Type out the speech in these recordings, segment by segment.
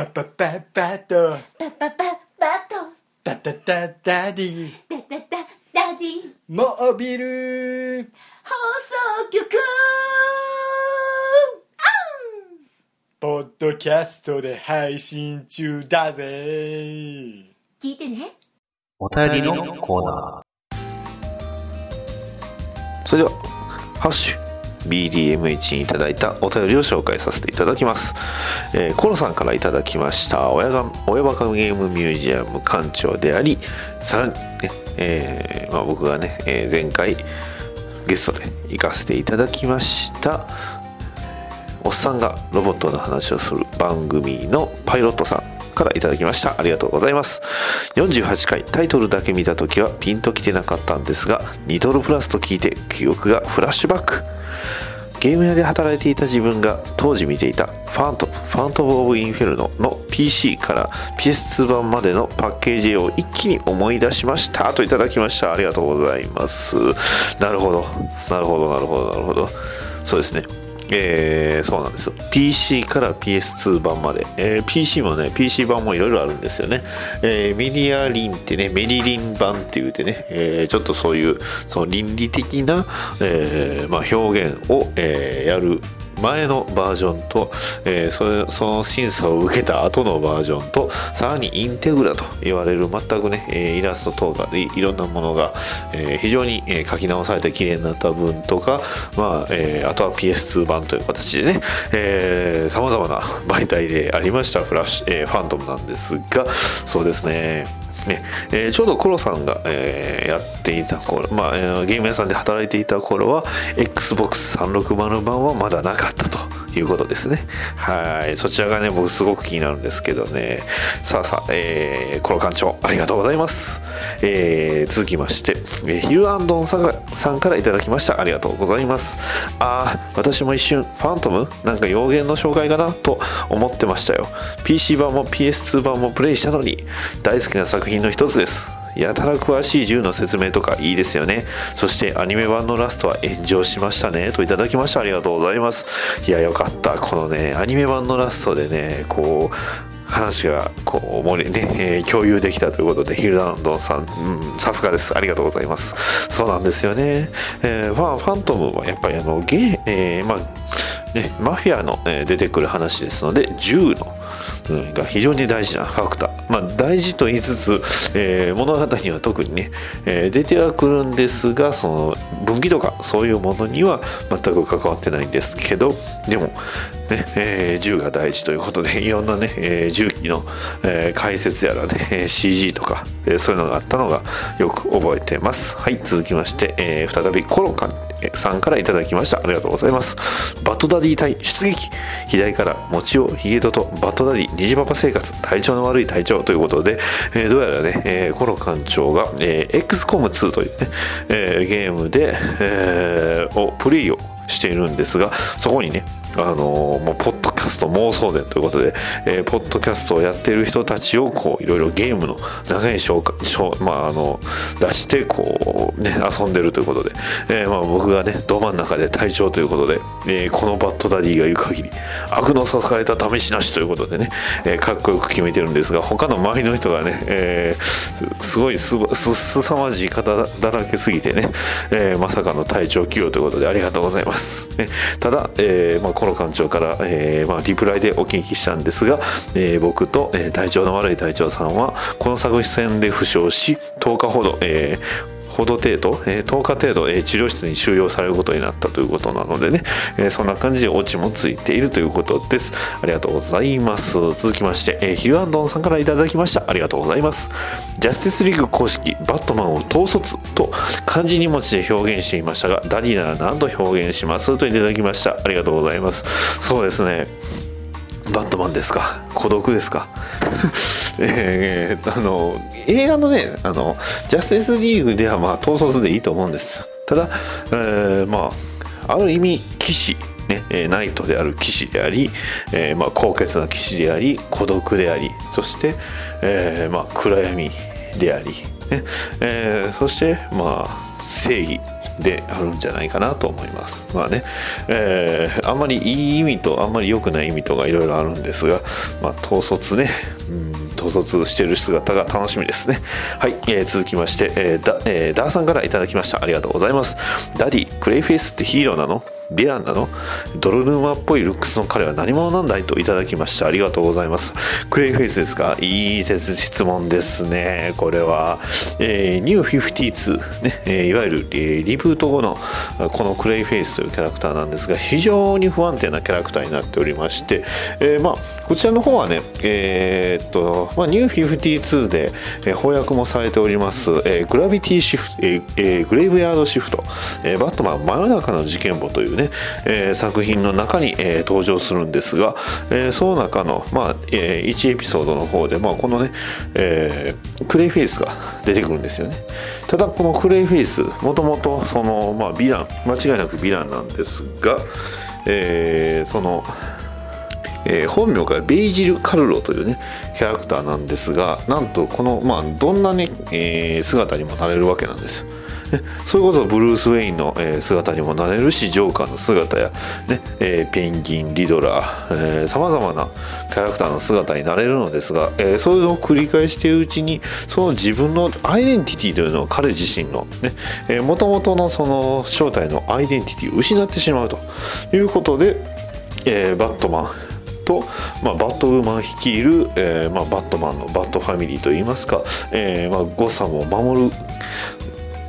パパパパとパパパバトタタタダディダダダダディモービル放送局ポッドキャストで配信中だぜ聞いてねお便りのコーナー。それでは、ハッシュ BDMH にいただいたお便りを紹介させていただきます。えーコロさんからいただきました、親が親バカゲームミュージアム館長であり、さらにね、えーまあ、僕がね、えー前回ゲストで行かせていただきました、おっさんがロボットの話をする番組のパイロットさんからいただきました。ありがとうございます。48回タイトルだけ見た時はピンときてなかったんですが2ドルプラスと聞いて記憶がフラッシュバック。ゲーム屋で働いていた自分が当時見ていたファントファントム・オブ・インフェルノの PC から PS2 版までのパッケージを一気に思い出しました。といただきました。ありがとうございます。なるほど。なるほど。なるほど。なるほど。そうですね。えーそうなんですよ。PC から PS2 版まで、えー PC もね PC 版もいろいろあるんですよね、えーメディアリンってねメリリン版って言うてね、えーちょっとそういうその倫理的な、えーまあ、表現を、えーやる前のバージョンと、えーそその審査を受けた後のバージョンとさらにインテグラと言われる全くね、えイラスト等がいいろんなものが、え非常に、え書き直されて綺麗になった分とか、まあえあとは PS2 版という形でねさまざまな媒体でありましたフラッシュ、えファントムなんですがそうですね。ね。えーちょうどクロさんが、えーやっていた頃、まあえーゲーム屋さんで働いていた頃は XBOX360 版はまだなかったということですね。はい。そちらがね僕すごく気になるんですけどね。さあさあ、えーコロ館長ありがとうございます、えー続きまして、えーヒルアンドンさんさんからいただきました。ありがとうございます。ああ私も一瞬ファントムなんか洋言の紹介かな？と思ってましたよ。PC 版も PS2 版もプレイしたのに大好きな作品の一つです。やたら詳しい銃の説明とかいいですよね。そしてアニメ版のラストは炎上しましたね。といただきましたありがとうございます。いやよかった。このねアニメ版のラストでねこう話がこう盛りね、えー共有できたということでヒルランドさんうんさすがです。ありがとうございます。そうなんですよね、えーファンファントムはやっぱりあのゲー、えーまあねマフィアの、えー出てくる話ですので銃のうんが非常に大事なファクター、まあ、大事と言いつつ、えー物語には特にね、えー出てはくるんですがその分岐とかそういうものには全く関わってないんですけどでも、ねえー銃が大事ということで いろんなね、えー銃器の、えー解説やらね CG とか、えーそういうのがあったのがよく覚えてます。はい続きまして、えー再びコロカンさんからいただきました。ありがとうございます。バトダディ対出撃。左から餅をヒゲドとバトダディ虹パパ生活。体調の悪い体調ということで、えーどうやらね、えーコロ館長が、えー XCOM2 というね、えーゲームで、えーをプレイをしているんですがそこにねあのーもうポト妄想伝ということで、えーポッドキャストをやってる人たちをこういろいろゲームの長い紹介まああの出してこうね遊んでるということで、えーまあ僕がねど真ん中で隊長ということで、えーこのバッドダディがいる限り悪の支えた試しなしということでね、えーかっこよく決めてるんですが他の周りの人がね、えーすごいすすすさまじい方だらけすぎてね、えーまさかの隊長起用ということでありがとうございます、ね、ただ、えーまあ、この館長から、えーまあ、リプライでお聞きしたんですが、えー僕と、えー体調の悪い隊長さんはこの作戦で負傷し10日ほど、えーほど程度、えー10日程度、えー治療室に収容されることになったということなのでね、えーそんな感じでオチもついているということです。ありがとうございます。続きまして、えーヒルアンドンさんからいただきました。ありがとうございます。ジャスティスリーグ公式、バットマンを統率と漢字2文字で表現していましたが、ダディなら何と表現します？といただきました。ありがとうございます。そうですね。バットマンですか？孤独ですか？えーあの映画のねあのジャスティスリーグではまあ統率でいいと思うんです。ただ、えーまあある意味騎士ね、えナイトである騎士であり、えーまあ、高潔な騎士であり孤独でありそして、えーまあ、暗闇であり、ねえーそしてまあ正義であるんじゃないかなと思います。まあね、えー、あんまりいい意味とあんまり良くない意味とかいろいろあるんですが、まあ、統率ね、うん。統率している姿が楽しみですね。はい、えー、続きまして、えーだえー、ダーさんからいただきました。ありがとうございます。ダディクレイフェイスってヒーローなの？ヴィランなの？ドロルーマっぽいルックスの彼は何者なんだいといただきました。ありがとうございます。クレイフェイスですか？いい質問ですね。これは、えー、ニュー52ね、えー、いわゆる、えー、リブート後のこのクレイフェイスというキャラクターなんですが非常に不安定なキャラクターになっておりまして、えー、まあこちらの方はねえー、っと、まあ、ニュー52で、えー、翻訳もされております、えー、グラビティシフト、えーえー、グレイブヤードシフト、えー、バットマン真夜中の事件簿というね、えー、作品の中に、えー、登場するんですが、えー、その中の、まあえー、1エピソードの方で、まあ、このね、えー、クレイフェイスが出てくるんですよねただこのクレイフェイスもともとその、まあ、ヴィラン間違いなくヴィランなんですが、えー、そのえー、本名がベイジル・カルロというねキャラクターなんですがなんとこの、まあ、どんなね、えー、姿にもなれるわけなんですよ。それこそブルース・ウェインの、姿にもなれるしジョーカーの姿や、ね、ペンギンリドラーさまざまなキャラクターの姿になれるのですが、えー、そういうのを繰り返しているうちにその自分のアイデンティティというのを彼自身のもともとのその正体のアイデンティティを失ってしまうということで、えー、バットマンと、まあ、バットウーマン率いる、えーまあ、バットマンのバットファミリーといいますか、えーまあ、ゴサムを守る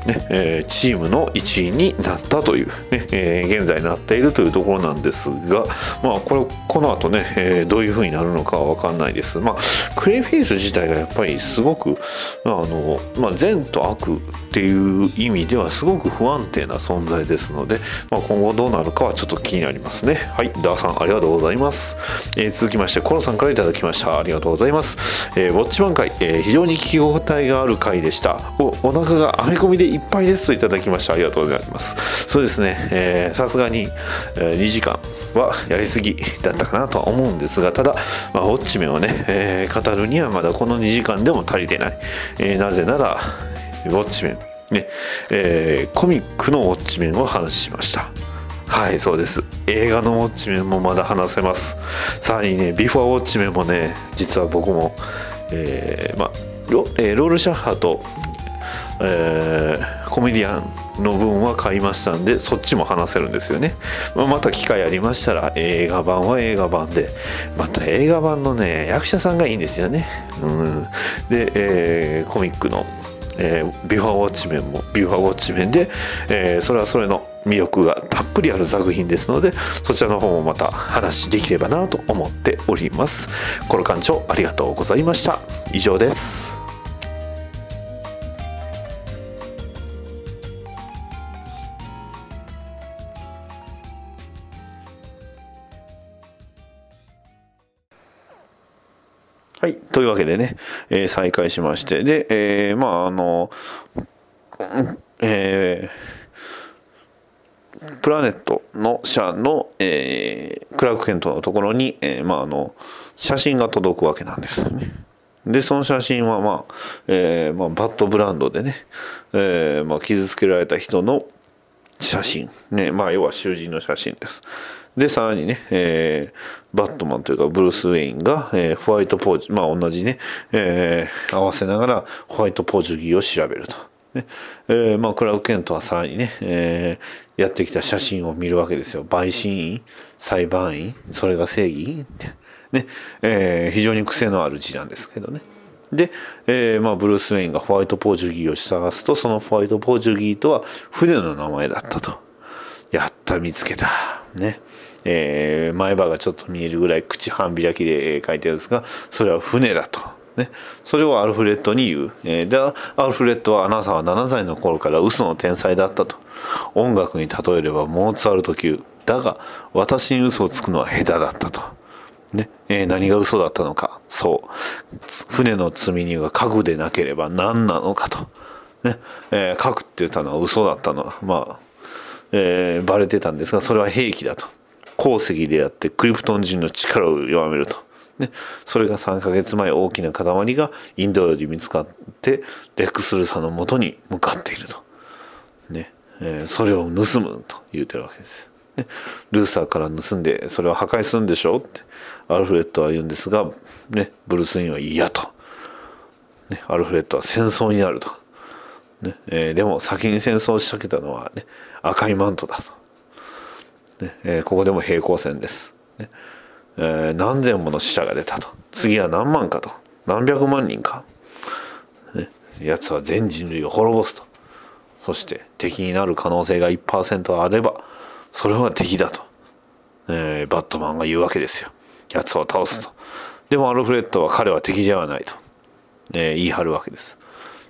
ねえー、チームの一員になったという、ねえー、現在なっているというところなんですが、まあ、これこの後ね、えー、どういうふうになるのかは分かんないです。まあ、クレイフェイス自体がやっぱりすごくあの、まあ、善と悪っていう意味ではすごく不安定な存在ですので、まあ、今後どうなるかはちょっと気になりますね。はい、ダーさんありがとうございます。えー、続きましてコロさんから頂きました。ありがとうございます。えー、ウォッチマン会、えー、非常に聞き応えがある回でした。おお腹がアメコミでいっぱいですといただきましてありがとうございます。そうですね。さすがに、えー、2時間はやりすぎだったかなとは思うんですがただ、まあ、ウォッチメンをね、えー、語るにはまだこの2時間でも足りてない、えー、なぜならウォッチメンねえー、コミックのウォッチメンを話しました。はいそうです。映画のウォッチメンもまだ話せます。さらにねビフォーウォッチメンもね実は僕もえー、まあロ,、えー、ロールシャッハとえー、コメディアンの分は買いましたんでそっちも話せるんですよね、まあ、また機会ありましたら映画版は映画版でまた映画版のね役者さんがいいんですよね、うん、で、えー、コミックの、えー、ビフォーウォッチメンもビフォーウォッチメンで、えー、それはそれの魅力がたっぷりある作品ですのでそちらの方もまた話できればなと思っております。コロ館長ありがとうございました。以上です。はい。というわけでね、えー、再開しまして、で、えー、まあ、あの、えー、プラネットの社の、えー、クラーク・ケントのところに、えー、まあ、あの、写真が届くわけなんですよね。で、その写真は、まあ、えー、まあ、バッドブランドでね、えー、まあ、傷つけられた人の写真。ね、まあ、要は囚人の写真です。で、さらにね、えー、バットマンというか、ブルース・ウェインが、えー、ホワイトポーチ、まあ同じね、えー、合わせながら、ホワイトポーチギーを調べると。ねえー、まあクラウケントはさらにね、えー、やってきた写真を見るわけですよ。陪審員、裁判員、それが正義って。ね、えー、非常に癖のある字なんですけどね。で、えー、まあブルース・ウェインがホワイトポーチュギーを探すと、そのホワイトポーチュギーとは船の名前だったと。やった見つけた。ね。えー、前歯がちょっと見えるぐらい口半開きで書いてあるんですがそれは船だと。ね、それをアルフレッドに言う、えー、でアルフレッドはあなたは7歳の頃から嘘の天才だったと。音楽に例えればモーツァルト級。だが私に嘘をつくのは下手だったと、ね。えー、何が嘘だったのか。そう。船の積み荷が家具でなければ何なのかと、ね。えー、家具って言ったのは嘘だったのはまあ、えー、バレてたんですがそれは兵器だと。鉱石であってクリプトン人の力を弱めると。ね、それが3ヶ月前大きな塊がインドより見つかってレックスルーさんのもとに向かっていると。ね。えー、それを盗むと言うてるわけです、ね、ルーサーから盗んでそれを破壊するんでしょうってアルフレッドは言うんですが、ね、ブルース・ウィンは嫌と、ね、アルフレッドは戦争になると、ね。えー、でも先に戦争を仕掛けたのは、ね、赤いマントだと、ね。え、ここでも平行線です、ね。え、何千もの死者が出たと。次は何万かと。何百万人か、ね、やつは全人類を滅ぼすと。そして敵になる可能性が1%あればそれは敵だと、え、バットマンが言うわけですよ。やつを倒すと。でもアルフレッドは彼は敵ではないと、え、言い張るわけです。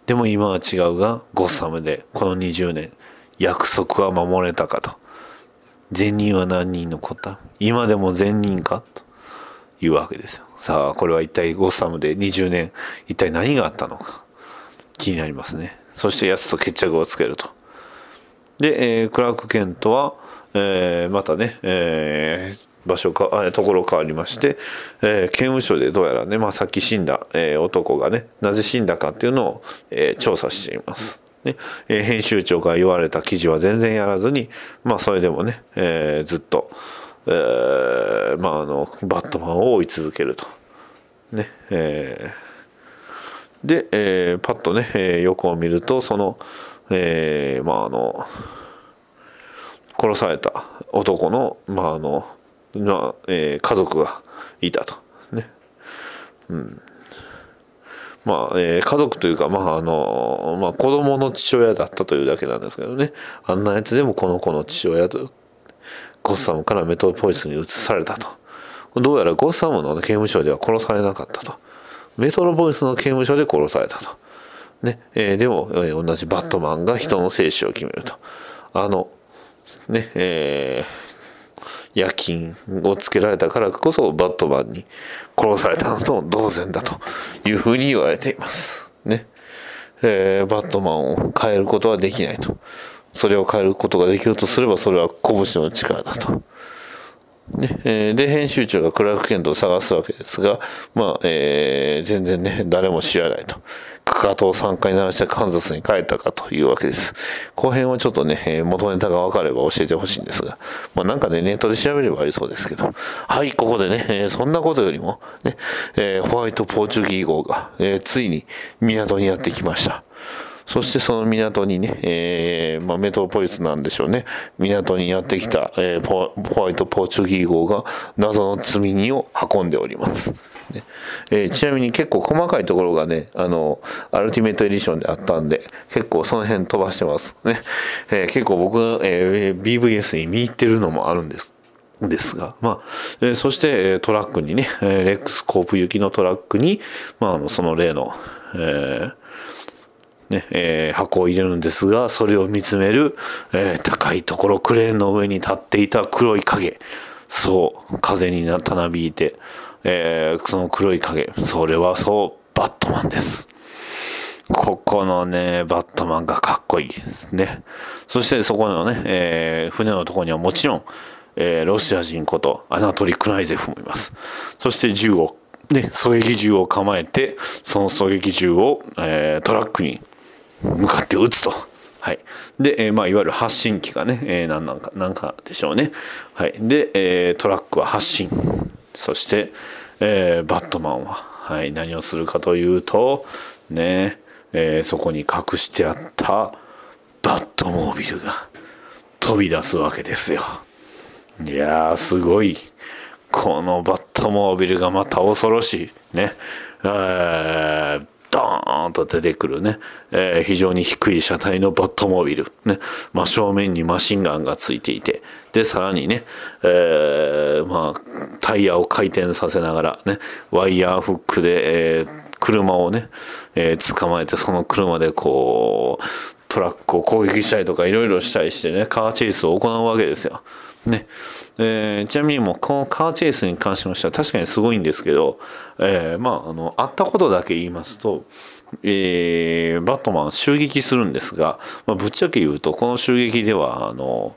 でも今は違うがゴッサムでこの20年約束は守れたかと。善人は何人残った？今でも善人か？というわけですよ。さあこれは一体ゴッサムで20年一体何があったのか？気になりますね。そしてやつと決着をつけると。で、えー、クラーク・ケントは、えー、またね、えー場所かところ変わりまして、えー、刑務所でどうやらね、まあ、さっき死んだ、えー、男がねなぜ死んだかっていうのを、えー、調査しています。ねえー、編集長が言われた記事は全然やらずに、まあ、それでもね、えー、ずっと、えーまあ、あのバットマンを追い続けると。ねえーで、えー、パッとね、えー、横を見るとその、えー、まああの殺された男の,、まああのまあえー、家族がいたとね。うんまあ、えー、家族というか、まあ、あの、まあ、子供の父親だったというだけなんですけどね。あんなやつでもこの子の父親と、ゴッサムからメトロポリスに移されたと。どうやらゴッサムの刑務所では殺されなかったと。メトロポリスの刑務所で殺されたと。ね、えー、でも、えー、同じバットマンが人の生死を決めると。あの、ね、えー、夜勤をつけられたからこそバットマンに殺されたのと同然だというふうに言われています。ね。えー、バットマンを変えることはできないと。それを変えることができるとすればそれは拳の力だと。ねえー、で編集長がクラーク・ケントを探すわけですが、まあえー、全然ね誰も知らないと。かかとを3回鳴らしてカンザスに帰ったかというわけです。後編はちょっとね、元ネタが分かれば教えてほしいんですが、まあ、なんかね、ネットで調べればありそうですけど、はい、ここでね、そんなことよりも、ね、えー、ホワイトポーチュギー号が、えついに港にやってきました。そしてその港にね、えー、まあ、メトロポリスなんでしょうね。港にやってきた、えー、ホワイトポーチュギー号が謎の積み荷を運んでおります。ねえー、ちなみに結構細かいところがね、あの、アルティメットエディションであったんで、結構その辺飛ばしてますね。えー、結構僕、えー、BVS に見入ってるのもあるんです。ですが、まあ、えー、そして、トラックにね、レックスコープ行きのトラックに、まあ、あの、その例の、えー、ね、えー、箱を入れるんですが、それを見つめる、えー、高いところ、クレーンの上に立っていた黒い影。そう、風にたなびいて、えー、その黒い影。それはそう、バットマンです。ここのね、バットマンがかっこいいですね。そしてそこのね、えー、船のところにはもちろん、えー、ロシア人ことアナトリ・クナイゼフもいます。そして銃を、ね、狙撃銃を構えて、その狙撃銃を、えー、トラックに向かって撃つと。はい。で、えー、まあ、いわゆる発信機がね、えー、なんなんか、なんかでしょうね。はい。で、えー、トラックは発進。そして、えー、バットマンは、はい、何をするかというと、ね、えー、そこに隠してあったバットモービルが飛び出すわけですよ。いやー、すごい。このバットモービルがまた恐ろしい。ね。えードーンと出てくるね、えー、非常に低い車体のバットモービル、ね、真正面にマシンガンがついていて、で、さらにね、えー、まあ、タイヤを回転させながらね、ワイヤーフックで、えー、車をね、えー、捕まえて、その車でこう、トラックを攻撃したりとかいろいろしたりしてね、カーチェイスを行うわけですよ。ね。えー、ちなみにもうこのカーチェイスに関しましては確かにすごいんですけど、えー、まああのあったことだけ言いますと、えー、バットマン襲撃するんですが、まあ、ぶっちゃけ言うとこの襲撃ではあの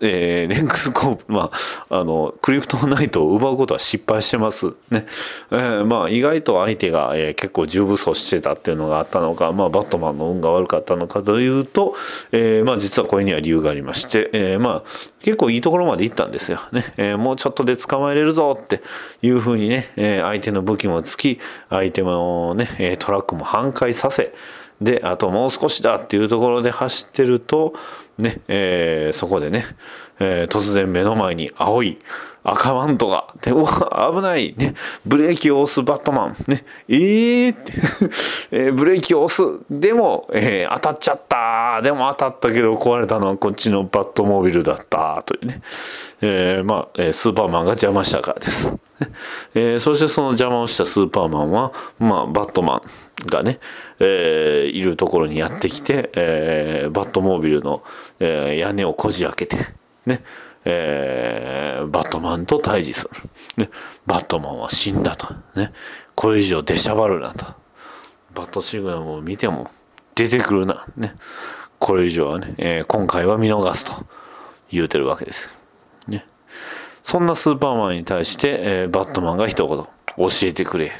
えー、レンクスコープ、まあ、あの、クリプトナイトを奪うことは失敗してます。ね。えー、まあ、意外と相手が、えー、結構重武装してたっていうのがあったのか、まあ、バットマンの運が悪かったのかというと、えー、まあ、実はこれには理由がありまして、えー、まあ、結構いいところまで行ったんですよ。ね。えー、もうちょっとで捕まえれるぞっていうふうにね、えー、相手の武器もつき、相手もね、トラックも半壊させ、で、あともう少しだっていうところで走ってると、ね、えー、そこでね、えー、突然目の前に青い赤マントが、で、うわ、危ない、ね、ブレーキを押すバットマン、ね、えーって、えー、ブレーキを押す、でも、えー、当たっちゃった、でも当たったけど壊れたのはこっちのバットモービルだった、というね、えー、まあ、スーパーマンが邪魔したからです。えー、そしてその邪魔をしたスーパーマンは、まあ、バットマンがね、えー、いるところにやってきて、えー、バットモービルの、えー、屋根をこじ開けて、ね、えー、バットマンと対峙する。ね、バットマンは死んだと。ね、これ以上出しゃばるなと。バットシグナムを見ても出てくるな。ね、これ以上はね、えー、今回は見逃すと言うてるわけです。ね。そんなスーパーマンに対して、えー、バットマンが一言教えてくれ。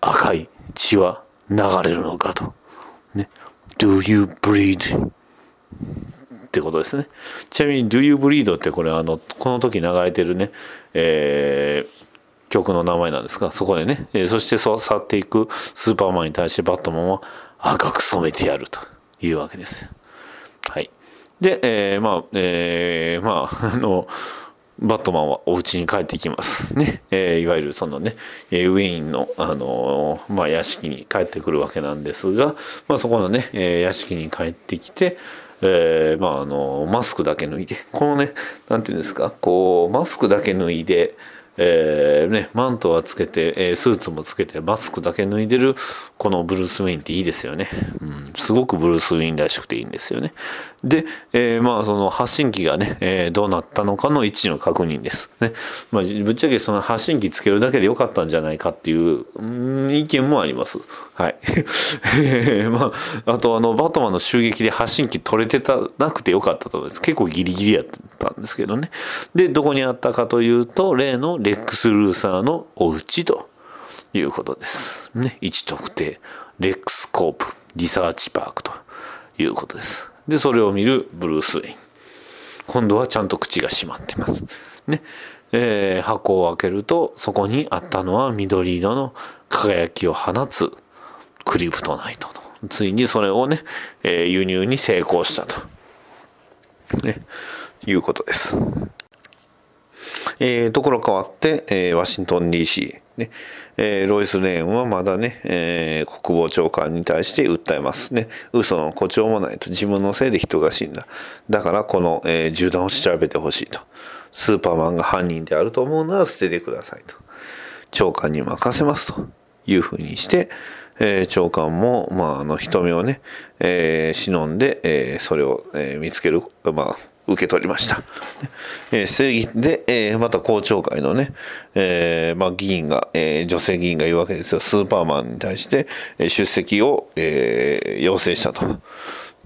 赤い血は流れるのかと。ね。Do you bleed? ってことですね。ちなみに Do You Bleed? ってこれあの、この時流れてるね、えー、曲の名前なんですが、そこでね、えー、そしてそう去っていくスーパーマンに対してバットマンは赤く染めてやるというわけです。はい。で、えー、まあ、えー、まあ、あの、バットマンはお家に帰ってきます。ね。えー、いわゆるそのね、ウィーンの、あのー、まあ、屋敷に帰ってくるわけなんですが、まあ、そこのね、えー、屋敷に帰ってきて、えー、まあ、あの、マスクだけ脱いで、このね、なんていうんですか、こう、マスクだけ脱いで、えー、ね、マントはつけて、えー、スーツもつけて、マスクだけ脱いでる、このブルース・ウィンっていいですよね。うん、すごくブルース・ウィンらしくていいんですよね。で、えー、まあ、その発信機がね、えー、どうなったのかの位置の確認です。ね。まあ、ぶっちゃけその発信機つけるだけでよかったんじゃないかっていう、うん、意見もあります。はい。えー、まあ、あとあの、バトマンの襲撃で発信機取れてた、なくてよかったと思います。結構ギリギリやったんですけどね。で、どこにあったかというと、例のレックス・ルーサーのお家ということです。ね。位置特定、レックスコープ、リサーチパークということです。で、それを見るブルース・ウェイン。今度はちゃんと口が閉まってます。ね。えー、箱を開けると、そこにあったのは緑色の輝きを放つクリプトナイトの。ついにそれをね、えー、輸入に成功したと。ね。いうことです。えー、ところ変わって、えー、ワシントン DC、ねえー、ロイス・レーンはまだね、えー、国防長官に対して訴えますね。嘘の誇張もないと自分のせいで人が死んだ。だからこの、えー、銃弾を調べてほしいと。スーパーマンが犯人であると思うなら捨ててくださいと。長官に任せますというふうにして、えー、長官も、まあ、あの、人目をね、えー、忍んで、えー、それを、えー、見つける、まあ、受け取りました。えー、正義で、えー、また公聴会のね、えー、まあ、議員が、えー、女性議員が言うわけですよ。スーパーマンに対して、え、出席を、えー、要請したと。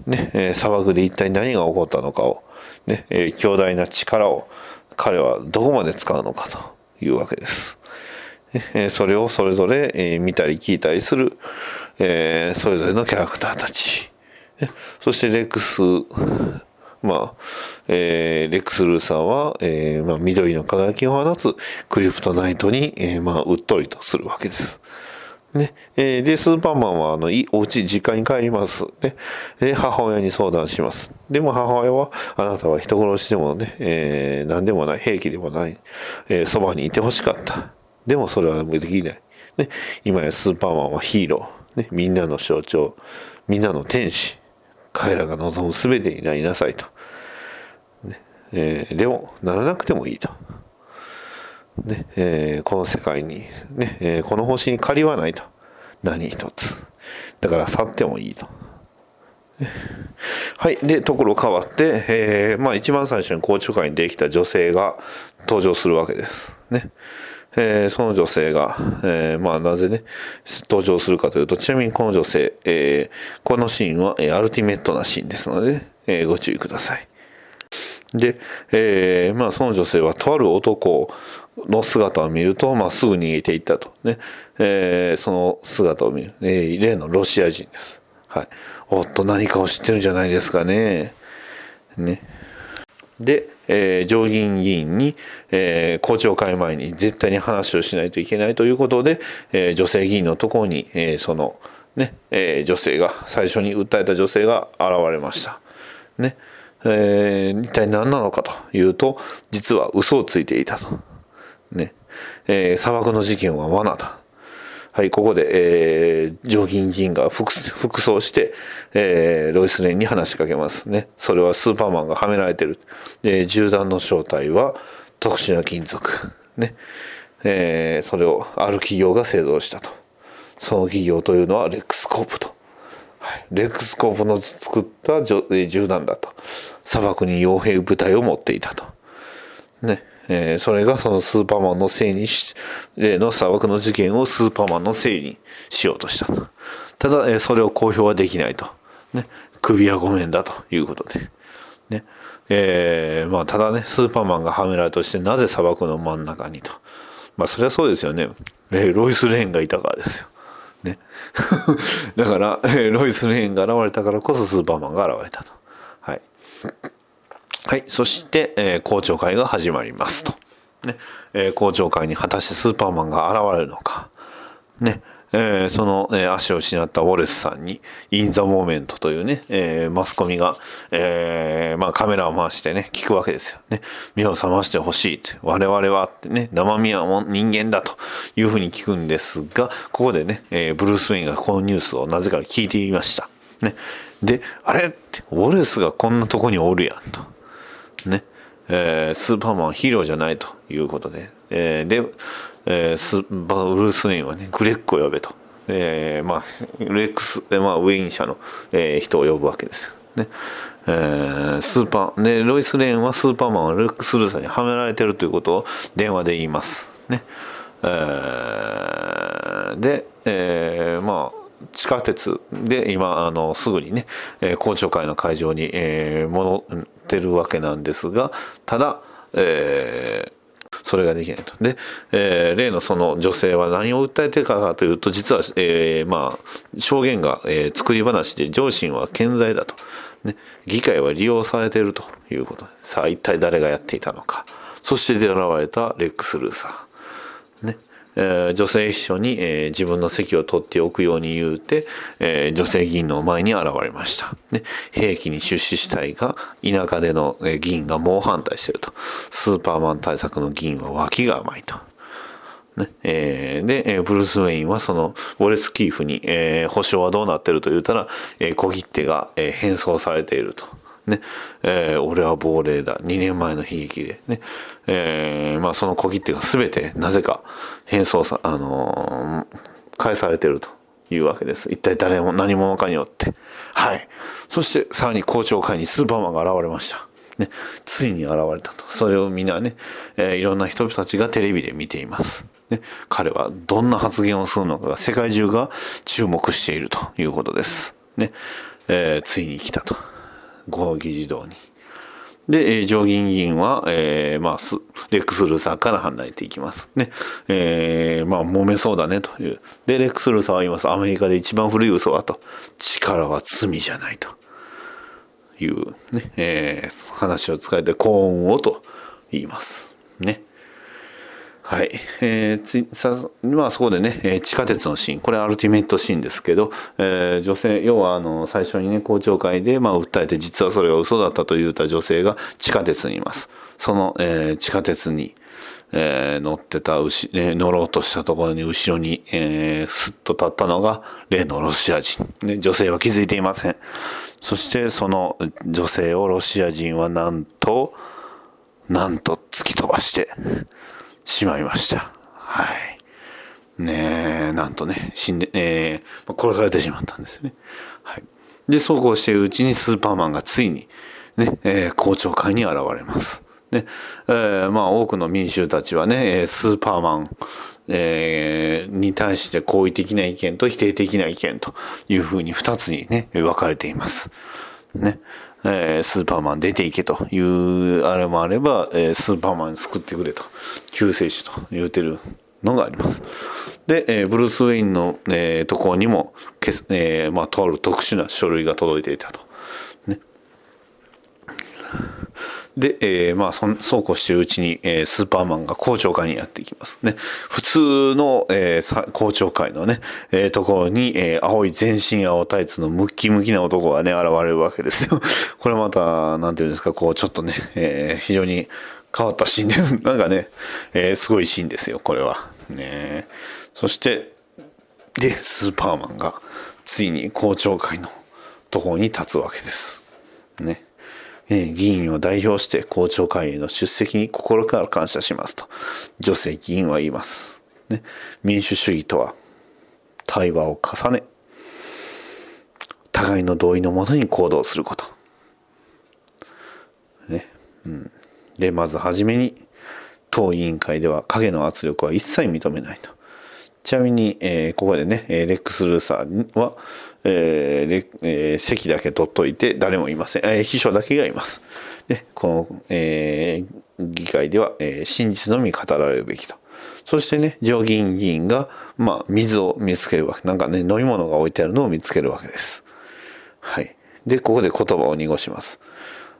ね、え、砂漠で一体何が起こったのかを、ね、え、強大な力を彼はどこまで使うのかというわけです。え、それをそれぞれ、え、見たり聞いたりする、え、それぞれのキャラクターたち。そしてレックスまあ、えー、レックス・ルーさんは、えー、まあ、緑の輝きを放つクリプトナイトに、えー、まあ、うっとりとするわけです。ね。えー、で、スーパーマンは、あの、い、お家、実家に帰ります。ね。で、母親に相談します。でも母親は、あなたは人殺しでもね、えー、何でもない、兵器でもない、えー、そばにいてほしかった。でもそれはできない。ね。今やスーパーマンはヒーロー。ね。みんなの象徴。みんなの天使。彼らが望む全てになりなさいと。ねえー、でも、ならなくてもいいと。ねえー、この世界に、ねえー、この星に借りはないと。何一つ。だから去ってもいいと。はい。で、ところ変わって、えー、まあ一番最初に公聴会にできた女性が登場するわけです。ね。えー、その女性が、えー、まあなぜね、登場するかというと、ちなみにこの女性、えー、このシーンは、えー、アルティメットなシーンですので、えー、ご注意ください。で、えー、まあその女性はとある男の姿を見ると、まあすぐ逃げていったと。ね。えー、その姿を見る。えー、例のロシア人です。はい。おっと何かを知ってるんじゃないですかね。ね。で、えー、上院議員に、えー、公聴会前に絶対に話をしないといけないということで、えー、女性議員のところに、えー、その、ね、えー、女性が、最初に訴えた女性が現れました。ね。えー、一体何なのかというと、実は嘘をついていたと。ね。えー、砂漠の事件は罠だ。はい、ここで、えー、上銀議員が服服装して、えー、ロイス・レインに話しかけますね。それはスーパーマンがはめられてる。で、銃弾の正体は特殊な金属。ね。えー、それをある企業が製造したと。その企業というのはレックスコープと。はい、レックスコープの作った銃弾だと。砂漠に傭兵部隊を持っていたと。ね。えー、それがそのスーパーマンのせいにし、例の砂漠の事件をスーパーマンのせいにしようとしたと。ただ、えー、それを公表はできないと。ね。首はごめんだということで。ね。えー、まあ、ただね、スーパーマンがはめられとしてなぜ砂漠の真ん中にと。まあ、それはそうですよね。えー、ロイス・レーンがいたからですよ。ね。だから、えー、ロイス・レーンが現れたからこそスーパーマンが現れたと。はい。はい。そして、えー、公聴会が始まりますと。ね。えー、公聴会に果たしてスーパーマンが現れるのか。ね。えー、その、えー、足を失ったウォレスさんに、インザモーメントというね、えー、マスコミが、えー、まあカメラを回してね、聞くわけですよね。目を覚ましてほしいって、我々はってね、生身は人間だというふうに聞くんですが、ここでね、えー、ブルース・ウェインがこのニュースをなぜか聞いていました。ね。で、あれって、ウォレスがこんなとこにおるやんと。ね、えー、スーパーマンヒーローじゃないということで、えー、で、えー、スバブルース・ウェインはね、グレッグを呼べと。えー、まあ、レックス、まあ、ウェイン社の、えー、人を呼ぶわけですよ。ね。えー、スーパー、で、ロイス・レーンはスーパーマンはレックス・ルーサーにはめられてるということを電話で言います。ね。えー、で、えー、まあ、地下鉄で今あのすぐにね、えー、公聴会の会場に、えー、戻ってるわけなんですがただ、えーそれができないと。で、えー、例のその女性は何を訴えてるかというと、実は、えー、まあ、証言が、えー、作り話で、上心は健在だと。ね、議会は利用されているということで、さあ一体誰がやっていたのか。そして現れたレックス・ルーサー。女性秘書に、自分の席を取っておくように言うて、女性議員の前に現れました。ね、兵器に出資したいが、田舎での、議員が猛反対していると。スーパーマン対策の議員は脇が甘いと。ねえー、で、ブルース・ウェインはそのウォレス・キーフに、えー、保証はどうなってると言ったら、えー、小切手が、えー、変装されていると。ね、えー、俺は亡霊だ。2年前の悲劇で。ね、えー、まあその小切手が全てなぜか変装さ、あのー、返されてるというわけです。一体誰も何者かによって。はい。そしてさらに校長会にスーパーマンが現れました。ね、ついに現れたと。それをみんなね、えー、いろんな人たちがテレビで見ています。ね、彼はどんな発言をするのかが世界中が注目しているということです。ね、えー、ついに来たと。この議事堂に。で、えー、上銀議員は、えー、まあ、レックス・ルーサーから離れていきます。ね。えー、まあ、揉めそうだね、という。で、レックス・ルーサーは言います。アメリカで一番古い嘘はと。力は罪じゃないと。いうね、えー、話を使えて、幸運をと言います。ね。はい。えー、つさ、まあそこでね、えー、地下鉄のシーン、これアルティメットシーンですけど、えー、女性、要はあの、最初にね、公聴会で、まあ訴えて実はそれが嘘だったと言った女性が地下鉄にいます。その、えー、地下鉄に、えー、乗ってた牛、ね、乗ろうとしたところに後ろに、えー、スッと立ったのが例のロシア人。ね、女性は気づいていません。そしてその女性をロシア人はなんと、なんと突き飛ばして、しまいました。はい。ねえ、なんとね、死んで、えー、殺されてしまったんですよね。はい。で、そうこうしているうちにスーパーマンがついに、ね、えー、校長会に現れます。ねえーまあ、多くの民衆たちはねスーパーマン、えーに対して好意的な意見と否定的な意見というふうに2つにね分かれています。ねえースーパーマン出ていけというあれもあれば、えースーパーマン救ってくれと救世主と言うてるのがあります。で、えーブルース・ウェインの、えーところにもけ、えーまあ、とある特殊な書類が届いていたと。ね、で、えーまあそそうこうしてるうちに、えースーパーマンが公聴会にやっていきますね。普通の、えーさ公聴会のね、えーところに、えー青い全身青タイツのムッキムキな男がね、現れるわけですよ。これまた、なんていうんですか、こう、ちょっとね、えー非常に変わったシーンです。なんかね、えーすごいシーンですよ、これは。ねそして、で、スーパーマンが、ついに公聴会のところに立つわけです。ね。えー議員を代表して公聴会への出席に心から感謝しますと。女性議員は言います、ね、民主主義とは対話を重ね互いの同意のもとに行動すること。ね。うん。でまず初めに当委員会では影の圧力は一切認めないと。ちなみに、えーここでね、レックス・ルーサーは、えーえー席だけ取っといて誰もいません、えー秘書だけがいます。で、この、えー議会では、えー真実のみ語られるべきと。そしてね、上議員議員が、まあ、水を見つけるわけ。なんかね、飲み物が置いてあるのを見つけるわけです。はい。で、ここで言葉を濁します。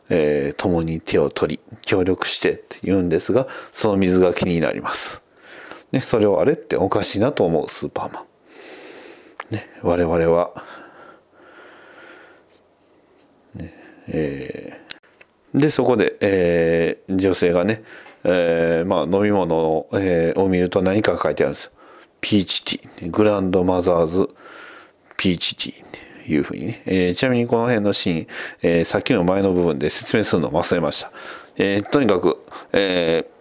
えー共に手を取り、協力してって言うんですが、その水が気になります。ね、それをあれっておかしいなと思うスーパーマン。ね、我々は、ねえーでそこで、えー女性がね、えーまあ、飲み物を,、えーを見ると何か書いてあるんですよ。ピーチティーグランドマザーズピーチティーっていうふうにね、えーちなみにこの辺のシーン、えーさっきの前の部分で説明するのを忘れました。えーとにかく、えー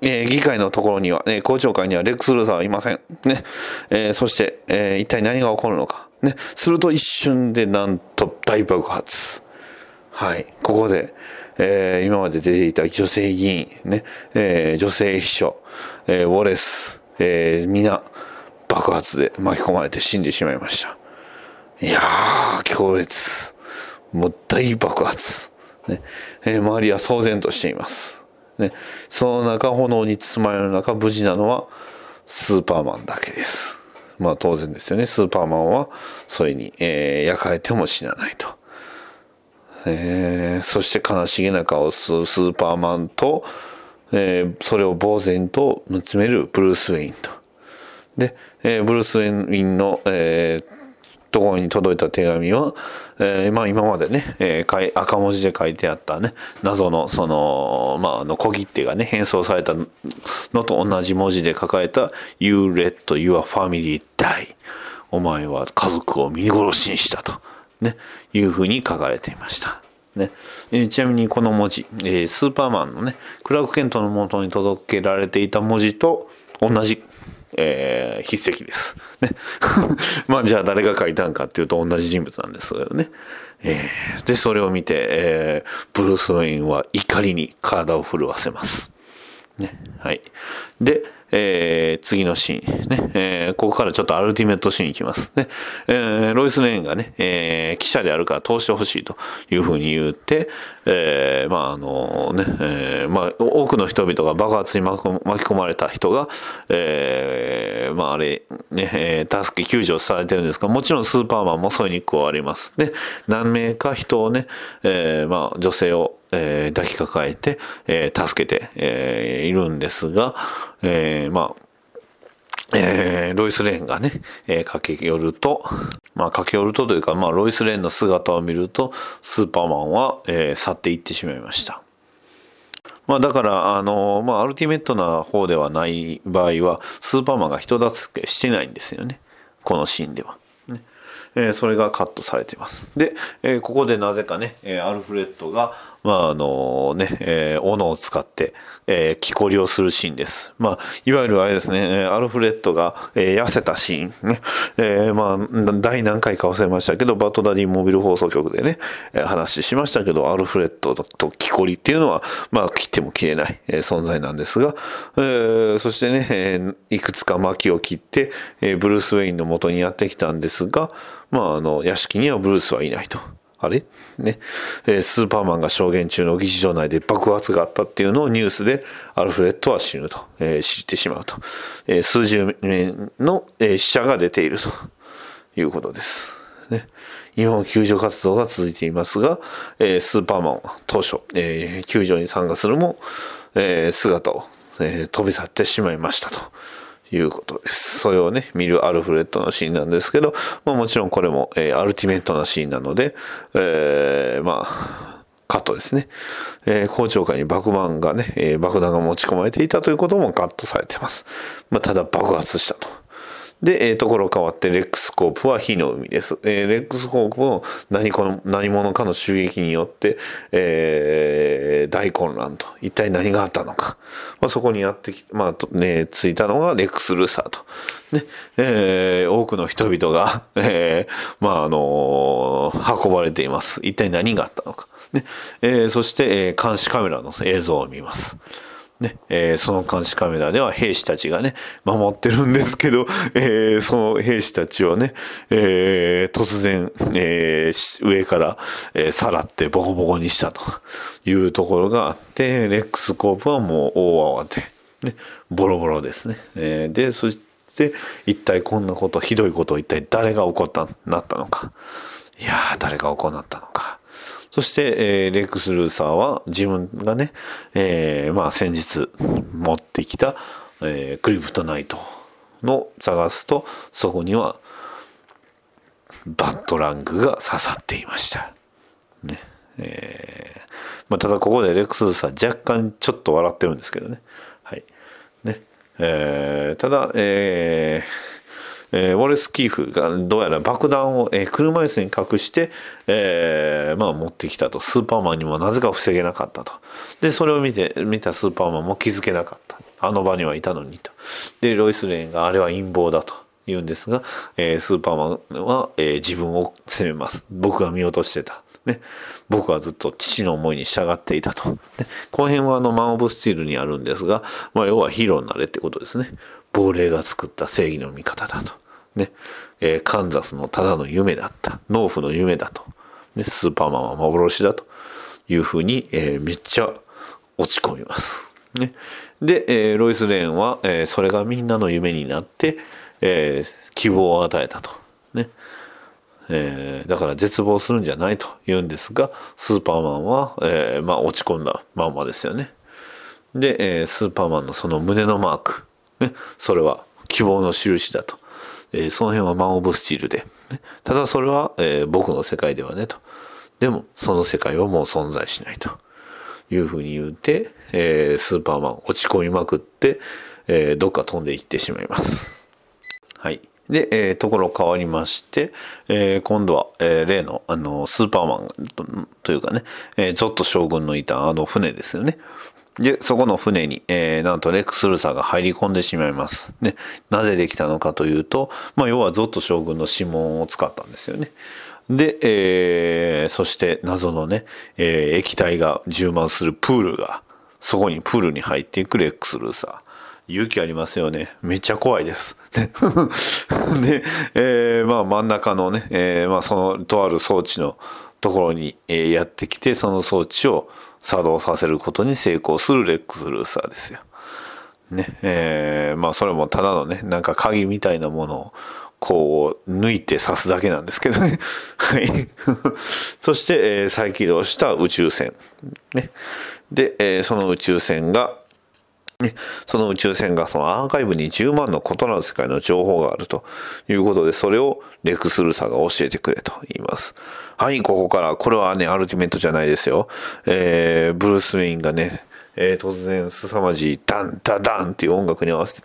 えー議会のところには、ね、公聴会にはレックス・ルーサーはいません。ね。えーそして、えー一体何が起こるのか。ね。すると一瞬でなんと大爆発。はい。ここで、えー今まで出ていた女性議員、ね、えー女性秘書、えーウォレス、えー皆、爆発で巻き込まれて死んでしまいました。いやー、強烈。もう大爆発。ね。えー周りは騒然としています。ね。その中、炎に包まれる中、無事なのはスーパーマンだけです。まあ当然ですよね。スーパーマンはそれに、えー焼かれても死なないと。えーそして悲しげな顔をするスーパーマンと、えーそれを呆然と見つめるブルース・ウェインと。で、えーブルース・ウェインの、えーところに届いた手紙は、えーまあ、今までね、えー赤文字で書いてあったね謎のその,、まあ、あの小切手がね変装されたのと同じ文字で書かれた「You let your family die」お前は家族を見殺しにしたと、ね、いうふうに書かれていました。ね、ちなみにこの文字、えースーパーマンのねクラーク・ケントの元に届けられていた文字と同じ、えー筆跡です。ね、まあじゃあ誰が書いたんかっていうと同じ人物なんですけどね。えーでそれを見て、えーブルース・ウェインは怒りに体を震わせます。ね、はい。で、えー次のシーンね、えーここからちょっとアルティメットシーンいきますね。えーロイス・レーンがね、えー記者であるから通してほしいというふうに言って、えーまああのね、えーまあ多くの人々が爆発に巻き込まれた人が、えーまああれ、ね、助け救助されてるんですが、もちろんスーパーマンもそれに加わります。で、何名か人をね、えーまあ女性をえー抱きかかえて、えー助けて、えーいるんですが、えまあ、えロイス・レーンがね、え駆け寄ると、まあ、駆け寄るとというか、まあ、ロイス・レーンの姿を見ると、スーパーマンは、え去っていってしまいました。まあ、だから、あの、まあ、アルティメットな方ではない場合は、スーパーマンが人助けしてないんですよね。このシーンでは。ねえーそれがカットされています。で、えーここでなぜかね、えーアルフレッドがまああのね、えー、斧を使って、えー、木こりをするシーンです。まあ、いわゆるあれですね、アルフレッドが、えー、痩せたシーンね、えー、まあ、第何回か忘れましたけど、バッドダディモビル放送局でね、話しましたけど、アルフレッドと木こりっていうのは、まあ、切っても切れない、存在なんですが、えー、そしてね、えー、いくつか薪を切って、えー、ブルース・ウェインの元にやってきたんですが、まあ、あの、屋敷にはブルースはいないと。あれ？ね、えー、スーパーマンが証言中の議事場内で爆発があったっていうのをニュースでアルフレッドは死ぬと、えー、知ってしまうと、えー、数十名の、え死者が出ていると。いうことです。ね、今も救助活動が続いていますが、えスーパーマンは当初、え救助に参加するも、え姿を、え飛び去ってしまいましたと。いうことです。それをね、見るアルフレッドのシーンなんですけど、まあ、もちろんこれも、えー、アルティメットなシーンなので、えー、まあ、カットですね。えー、公聴会に爆弾がね、えー、爆弾が持ち込まれていたということもカットされています。まあ、ただ爆発したと。で、えー、ところ変わってレックスコープは火の海です。えー、レックスコープの何この何者かの襲撃によって、えー、大混乱と。一体何があったのか。まあ、そこにやってき、まあ、ね、ついたのがレックス・ルーサーと。ね、えー、多くの人々が、えー、まあ、あのー、運ばれています。一体何があったのか。ね、えー、そして、えー、監視カメラの映像を見ます。ね、えー、その監視カメラでは兵士たちがね、守ってるんですけど、えー、その兵士たちをね、えー、突然、えー、上から、えー、さらってボコボコにしたというところがあって、レックスコープはもう大慌て、ね、ボロボロですね。えー、で、そして、一体こんなこと、ひどいことを一体誰が起こった、なったのか。いやー、誰が行ったのか。そして、えー、レックス・ルーサーは自分がね、えー、まあ先日持ってきた、えー、クリプトナイトの探すと、そこにはバットラングが刺さっていました。ね。えー、まあ、ただここでレックス・ルーサー若干ちょっと笑ってるんですけどね。はい。ね。えー、ただ、えー、えー、ウォレス・キーフがどうやら爆弾を、えー、車椅子に隠して、えー、まあ持ってきたと。スーパーマンにもなぜか防げなかったと。で、それを見て、見たスーパーマンも気づけなかった。あの場にはいたのにと。で、ロイス・レーンがあれは陰謀だと。言うんですが、えー、スーパーマンは、えー、自分を責めます。僕が見落としてた。ね。僕はずっと父の思いに従っていたと。ね、この辺はあのマン・オブ・スチールにあるんですが、まあ、要はヒーローになれってことですね。亡霊が作った正義の味方だと。ね。えー、カンザスのただの夢だった。農夫の夢だと。ね、スーパーマンは幻だというふうに、えー、めっちゃ落ち込みます。ね。で、えー、ロイス・レーンは、えー、それがみんなの夢になって、えー、希望を与えたと。ね。えー、だから絶望するんじゃないと言うんですが、スーパーマンは、えー、まあ落ち込んだまんまですよね。で、えー、スーパーマンのその胸のマーク、ね、それは希望の印だと。えー、その辺はマン・オブ・スチールで、ね、ただそれは、えー、僕の世界ではねと。でも、その世界はもう存在しないというふうに言って、えー、スーパーマン落ち込みまくって、え、どっか飛んでいってしまいます。はい。で、え、ところ変わりまして、え、今度は、え、例の、あの、スーパーマンというかね、えー、ゾッと将軍のいたあの船ですよね。で、そこの船に、えー、なんとレックスルーサーが入り込んでしまいます。ね、なぜできたのかというと、まあ、要はゾット将軍の指紋を使ったんですよね。で、えー、そして謎のね、えー、液体が充満するプールが、そこにプールに入っていくレックスルーサー。勇気ありますよね。めっちゃ怖いです。で、えー、まあ真ん中のね、えー、まあそのとある装置のところに、え、やってきて、その装置を作動させることに成功するレックス・ルーサーですよ。ね、えー、まあそれもただのね、なんか鍵みたいなものをこう抜いて刺すだけなんですけどね。はい。そして、えー、再起動した宇宙船。ね。で、えー、その宇宙船が、ね、その宇宙船がそのアーカイブに10万の異なる世界の情報があるということで、それをレクスルーサーが教えてくれと言います。はい、ここから、これはね、アルティメットじゃないですよ。えー、ブルース・ウェインがね、えー、突然凄まじいダンダダンっていう音楽に合わせて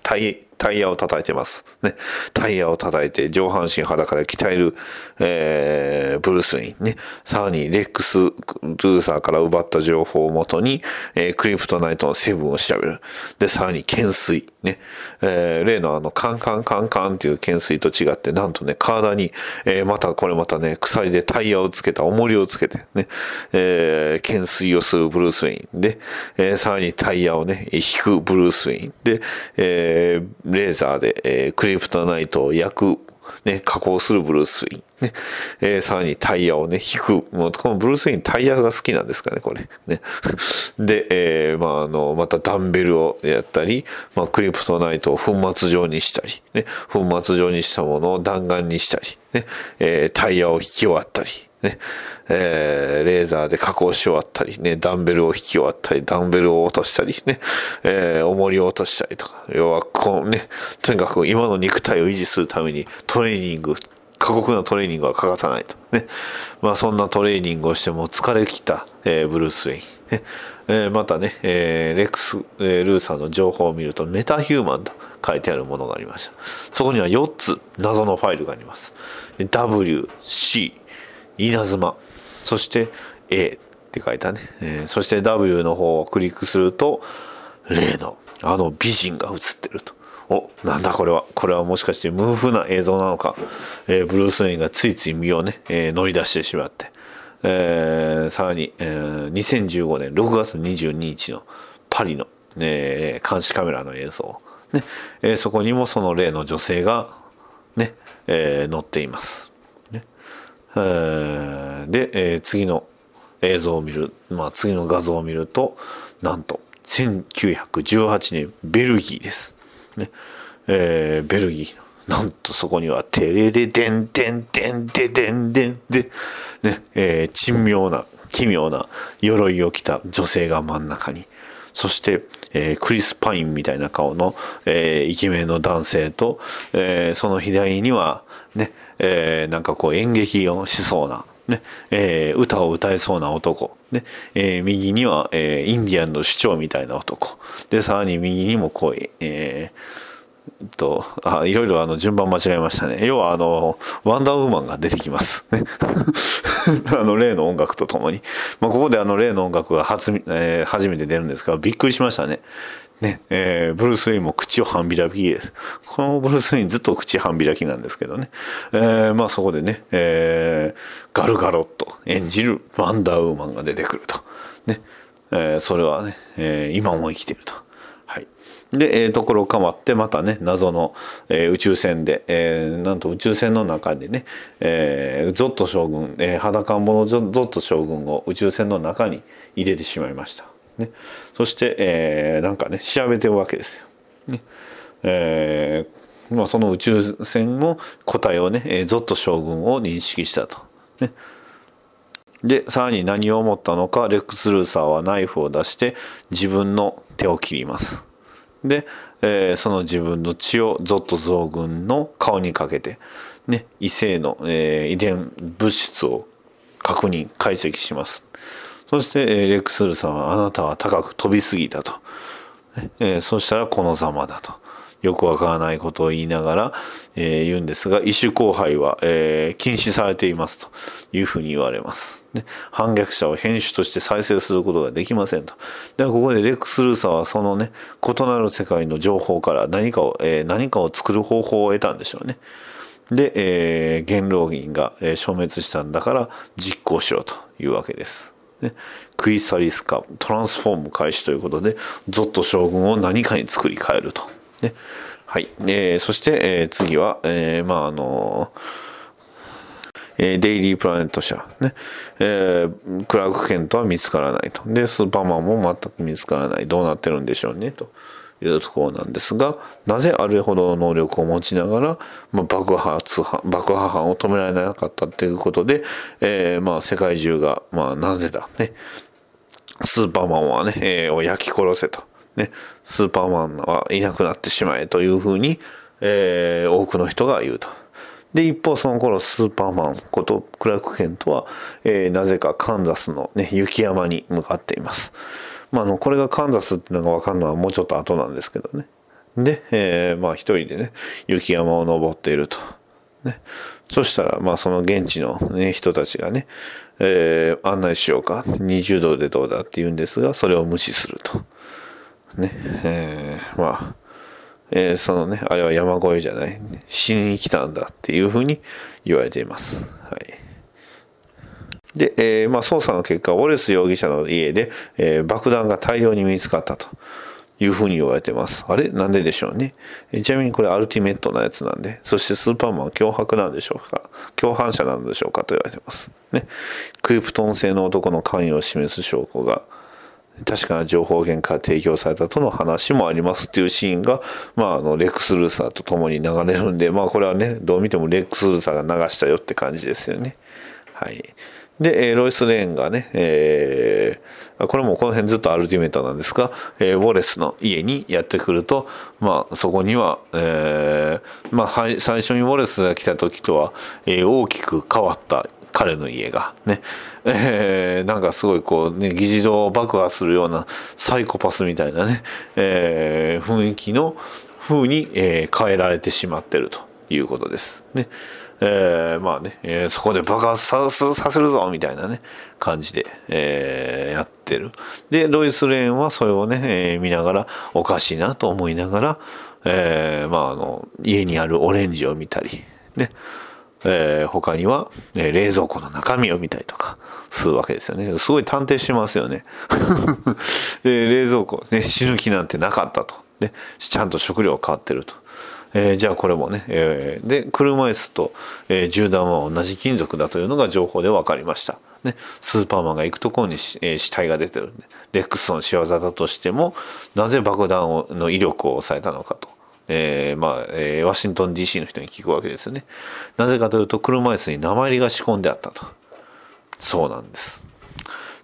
タイヤを叩いてます。ね。タイヤを叩いて上半身裸で鍛える、えー、ブルース・ウェインね。さらにレックス・ルーサーから奪った情報をもとに、えー、クリプトナイトの成分を調べる。で、さらに懸垂。ね。えー、例のあの、カンカンカンカンっていう懸垂と違って、なんとね、体に、えー、またこれまたね、鎖でタイヤをつけた、重りをつけて、ね、えー、懸垂をするブルース・ウェインで、えー、さらにタイヤをね、引くブルース・ウェインで、えー、レーザーで、えー、クリプトナイトを焼く、ね、加工するブルース・ウィン。ね、えー、さらにタイヤをね、引く。もうこのブルース・ウィンタイヤが好きなんですかね、これ。ね。で、えー、まあ、あの、またダンベルをやったり、まあ、クリプトナイトを粉末状にしたり、ね、粉末状にしたものを弾丸にしたり、ね、えー、タイヤを引き終わったり、ね、えー、レーザーで加工し終わったり、ね、ダンベルを引き終わったり、ダンベルを落としたり、ね、えー、重りを落としたりとか、要は、こうね、とにかく今の肉体を維持するためにトレーニング、過酷なトレーニングは欠かさないと。ね。まあそんなトレーニングをしても疲れ切った、えー、ブルース・ウェイン。ねえー、またね、えー、レックス、えー、ルーサーの情報を見るとメタヒューマンと書いてあるものがありました。そこには4つ謎のファイルがあります。W、C、稲妻。そして A って書いたね、えー、そして W の方をクリックすると例のあの美人が映ってると。おなんだこれは。これはもしかして無風な映像なのか、えー、ブルース・ウェインがついつい身をね、えー、乗り出してしまって、えー、さらに、えー、2015年6月22日のパリの、ね、監視カメラの映像、ね。えー、そこにもその例の女性がね、えー、載っています。で、えー、次の映像を見る、まあ、次の画像を見るとなんと1918年ベルギーです。ね。えー、ベルギー。なんとそこには「テレレデンデンデンデデンデン」で、ねえー、珍妙な奇妙な鎧を着た女性が真ん中に。そして、えー、クリス・パインみたいな顔の、えー、イケメンの男性と、えー、その左にはねえー、なんかこう演劇をしそうな、ねえー、歌を歌えそうな男、ねえー、右には、えー、インディアンの首長みたいな男でさらに右にもこう、えー、とあいろいろあの順番間違えましたね。要はあのワンダーウーマンが出てきます。ね。あの例の音楽とともに、まあ、ここであの例の音楽が初,、えー、初めて出るんですがびっくりしましたね。ね、えー、ブルース・ウェインも口を半開きです。このブルース・ウェインずっと口半開きなんですけどね。えー、まあそこでね、えー、ガルガロット演じるワンダーウーマンが出てくると。ね。えー、それはね、えー、今も生きてると。はい。で、えー、ところ変わってまたね謎の、えー、宇宙船で、えー、なんと宇宙船の中でね、えー、ゾット将軍、えー、裸んぼのゾット将軍を宇宙船の中に入れてしまいました。ね、そして、えー、なんかね調べてるわけですよ。ねえーまあ、その宇宙船も答えをね、えー、ゾット将軍を認識したと。ね、でさらに何を思ったのかレックス・ルーサーはナイフを出して自分の手を切ります。で、えー、その自分の血をゾット将軍の顔にかけて、ね、異性の、えー、遺伝物質を確認解析します。そして、レックスルさんはあなたは高く飛びすぎたと。えー、そしたらこのざまだと。よくわからないことを言いながら、えー、言うんですが、異種交配は、えー、禁止されていますというふうに言われます。ね、反逆者を変種として再生することができませんと。ではここでレックス・ルーサーはそのね、異なる世界の情報から何かを、えー、何かを作る方法を得たんでしょうね。で、えー、元老院が、え、消滅したんだから実行しろというわけです。ね、クイサリス化トランスフォーム開始ということでゾッと将軍を何かに作り変えると。ねはい、えー、そして、えー、次は、えー、まああのえー、デイリープラネット社、ねえー、クラーク・ケントは見つからないと。で、スーパーマンも全く見つからない。どうなってるんでしょうね、と。いうところなんですがなぜあれほどの能力を持ちながら、まあ、爆発爆破犯を止められなかったっていうことで、えー、まあ世界中が、まあ、なぜだねスーパーマンはね、えー、を焼き殺せと、ね、スーパーマンはいなくなってしまえというふうに、えー、多くの人が言うと。で、一方その頃スーパーマンことクラーク・ケントは、えー、なぜかカンザスのね、雪山に向かっています。まあ、あのこれがカンザスっていうのが分かるのはもうちょっと後なんですけどね、で、えー、まあ一人でね雪山を登っていると。ね、そしたら、まあ、その現地の、ね、人たちがね、えー、案内しようか20度でどうだって言うんですがそれを無視すると。ねえー、まあ、えー、そのねあれは山越えじゃない死に来たんだっていうふうに言われています。はいで、えー、まあ、捜査の結果、ウォレス容疑者の家で、えー、爆弾が大量に見つかったと。いうふうに言われてます。あれ？なんででしょうね。ちなみにこれアルティメットなやつなんで、そしてスーパーマン脅迫なんでしょうか共犯者なんでしょうかと言われてます。ね。クリプトン製の男の関与を示す証拠が、確かな情報源から提供されたとの話もありますっていうシーンが、まあ、あの、レックス・ルーサーと共に流れるんで、まあ、これはね、どう見てもレックス・ルーサーが流したよって感じですよね。はい。で、えロイス・レーンがね、えー、これもこの辺ずっとアルティメットなんですが、えー、ウォレスの家にやってくると、まあ、そこには、えー、まあ、最初にウォレスが来た時とは、えー、大きく変わった彼の家がね、えー、なんかすごいこうね、議事堂を爆破するようなサイコパスみたいなね、えー、雰囲気の風に、えー、変えられてしまってるということです。ね。えー、まあね、えー、そこで爆発させるぞみたいなね、感じで、えー、やってる。で、ロイス・レーンはそれをね、えー、見ながら、おかしいなと思いながら、えー、まああの、家にあるオレンジを見たり、ね、えー、他には、えー、冷蔵庫の中身を見たりとかするわけですよね。すごい探偵しますよね。で冷蔵庫、ね、死ぬ気なんてなかったと。ね、ちゃんと食料変わってると。えー、じゃあこれもね、えー、で車椅子と、えー、銃弾は同じ金属だというのが情報で分かりました。ね、スーパーマンが行くところに、えー、死体が出てるんでレックスの仕業だとしてもなぜ爆弾をの威力を抑えたのかと。えー、まあ、えー、ワシントン DC の人に聞くわけですよね。なぜかというと車椅子に鉛が仕込んであったと。そうなんです。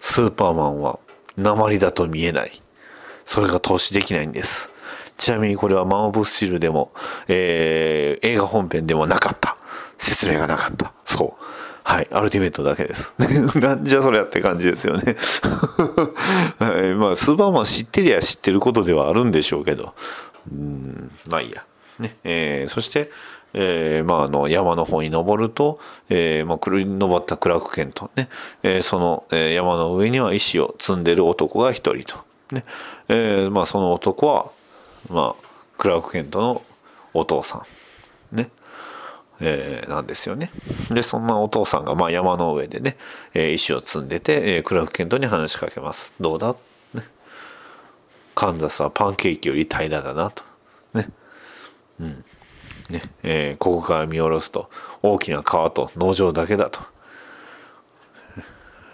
スーパーマンは鉛だと見えない。それが投資できないんです。ちなみにこれはマン・オブ・スチルでも、えー、映画本編でもなかった。説明がなかった。そう。はい。アルティメットだけです。なんじゃそりゃって感じですよね。はい。まあ、スーパーマン知ってりゃ知ってることではあるんでしょうけど。うん、まあいいや。ね。えー、そして、えー、まあ、あの、山の方に登ると、えー、まあ、くる登ったクラークケントね、えー、その、えー、山の上には石を積んでる男が一人と。ね。えー、まあ、その男は、まあ、クラーク・ケントのお父さん、ね、えー、なんですよね。で、そんなお父さんが、まあ、山の上でね、えー、石を積んでて、えー、クラーク・ケントに話しかけます。どうだ？ね。カンザスはパンケーキより平らだなと。ね。うん。ね、えー、ここから見下ろすと、大きな川と農場だけだと。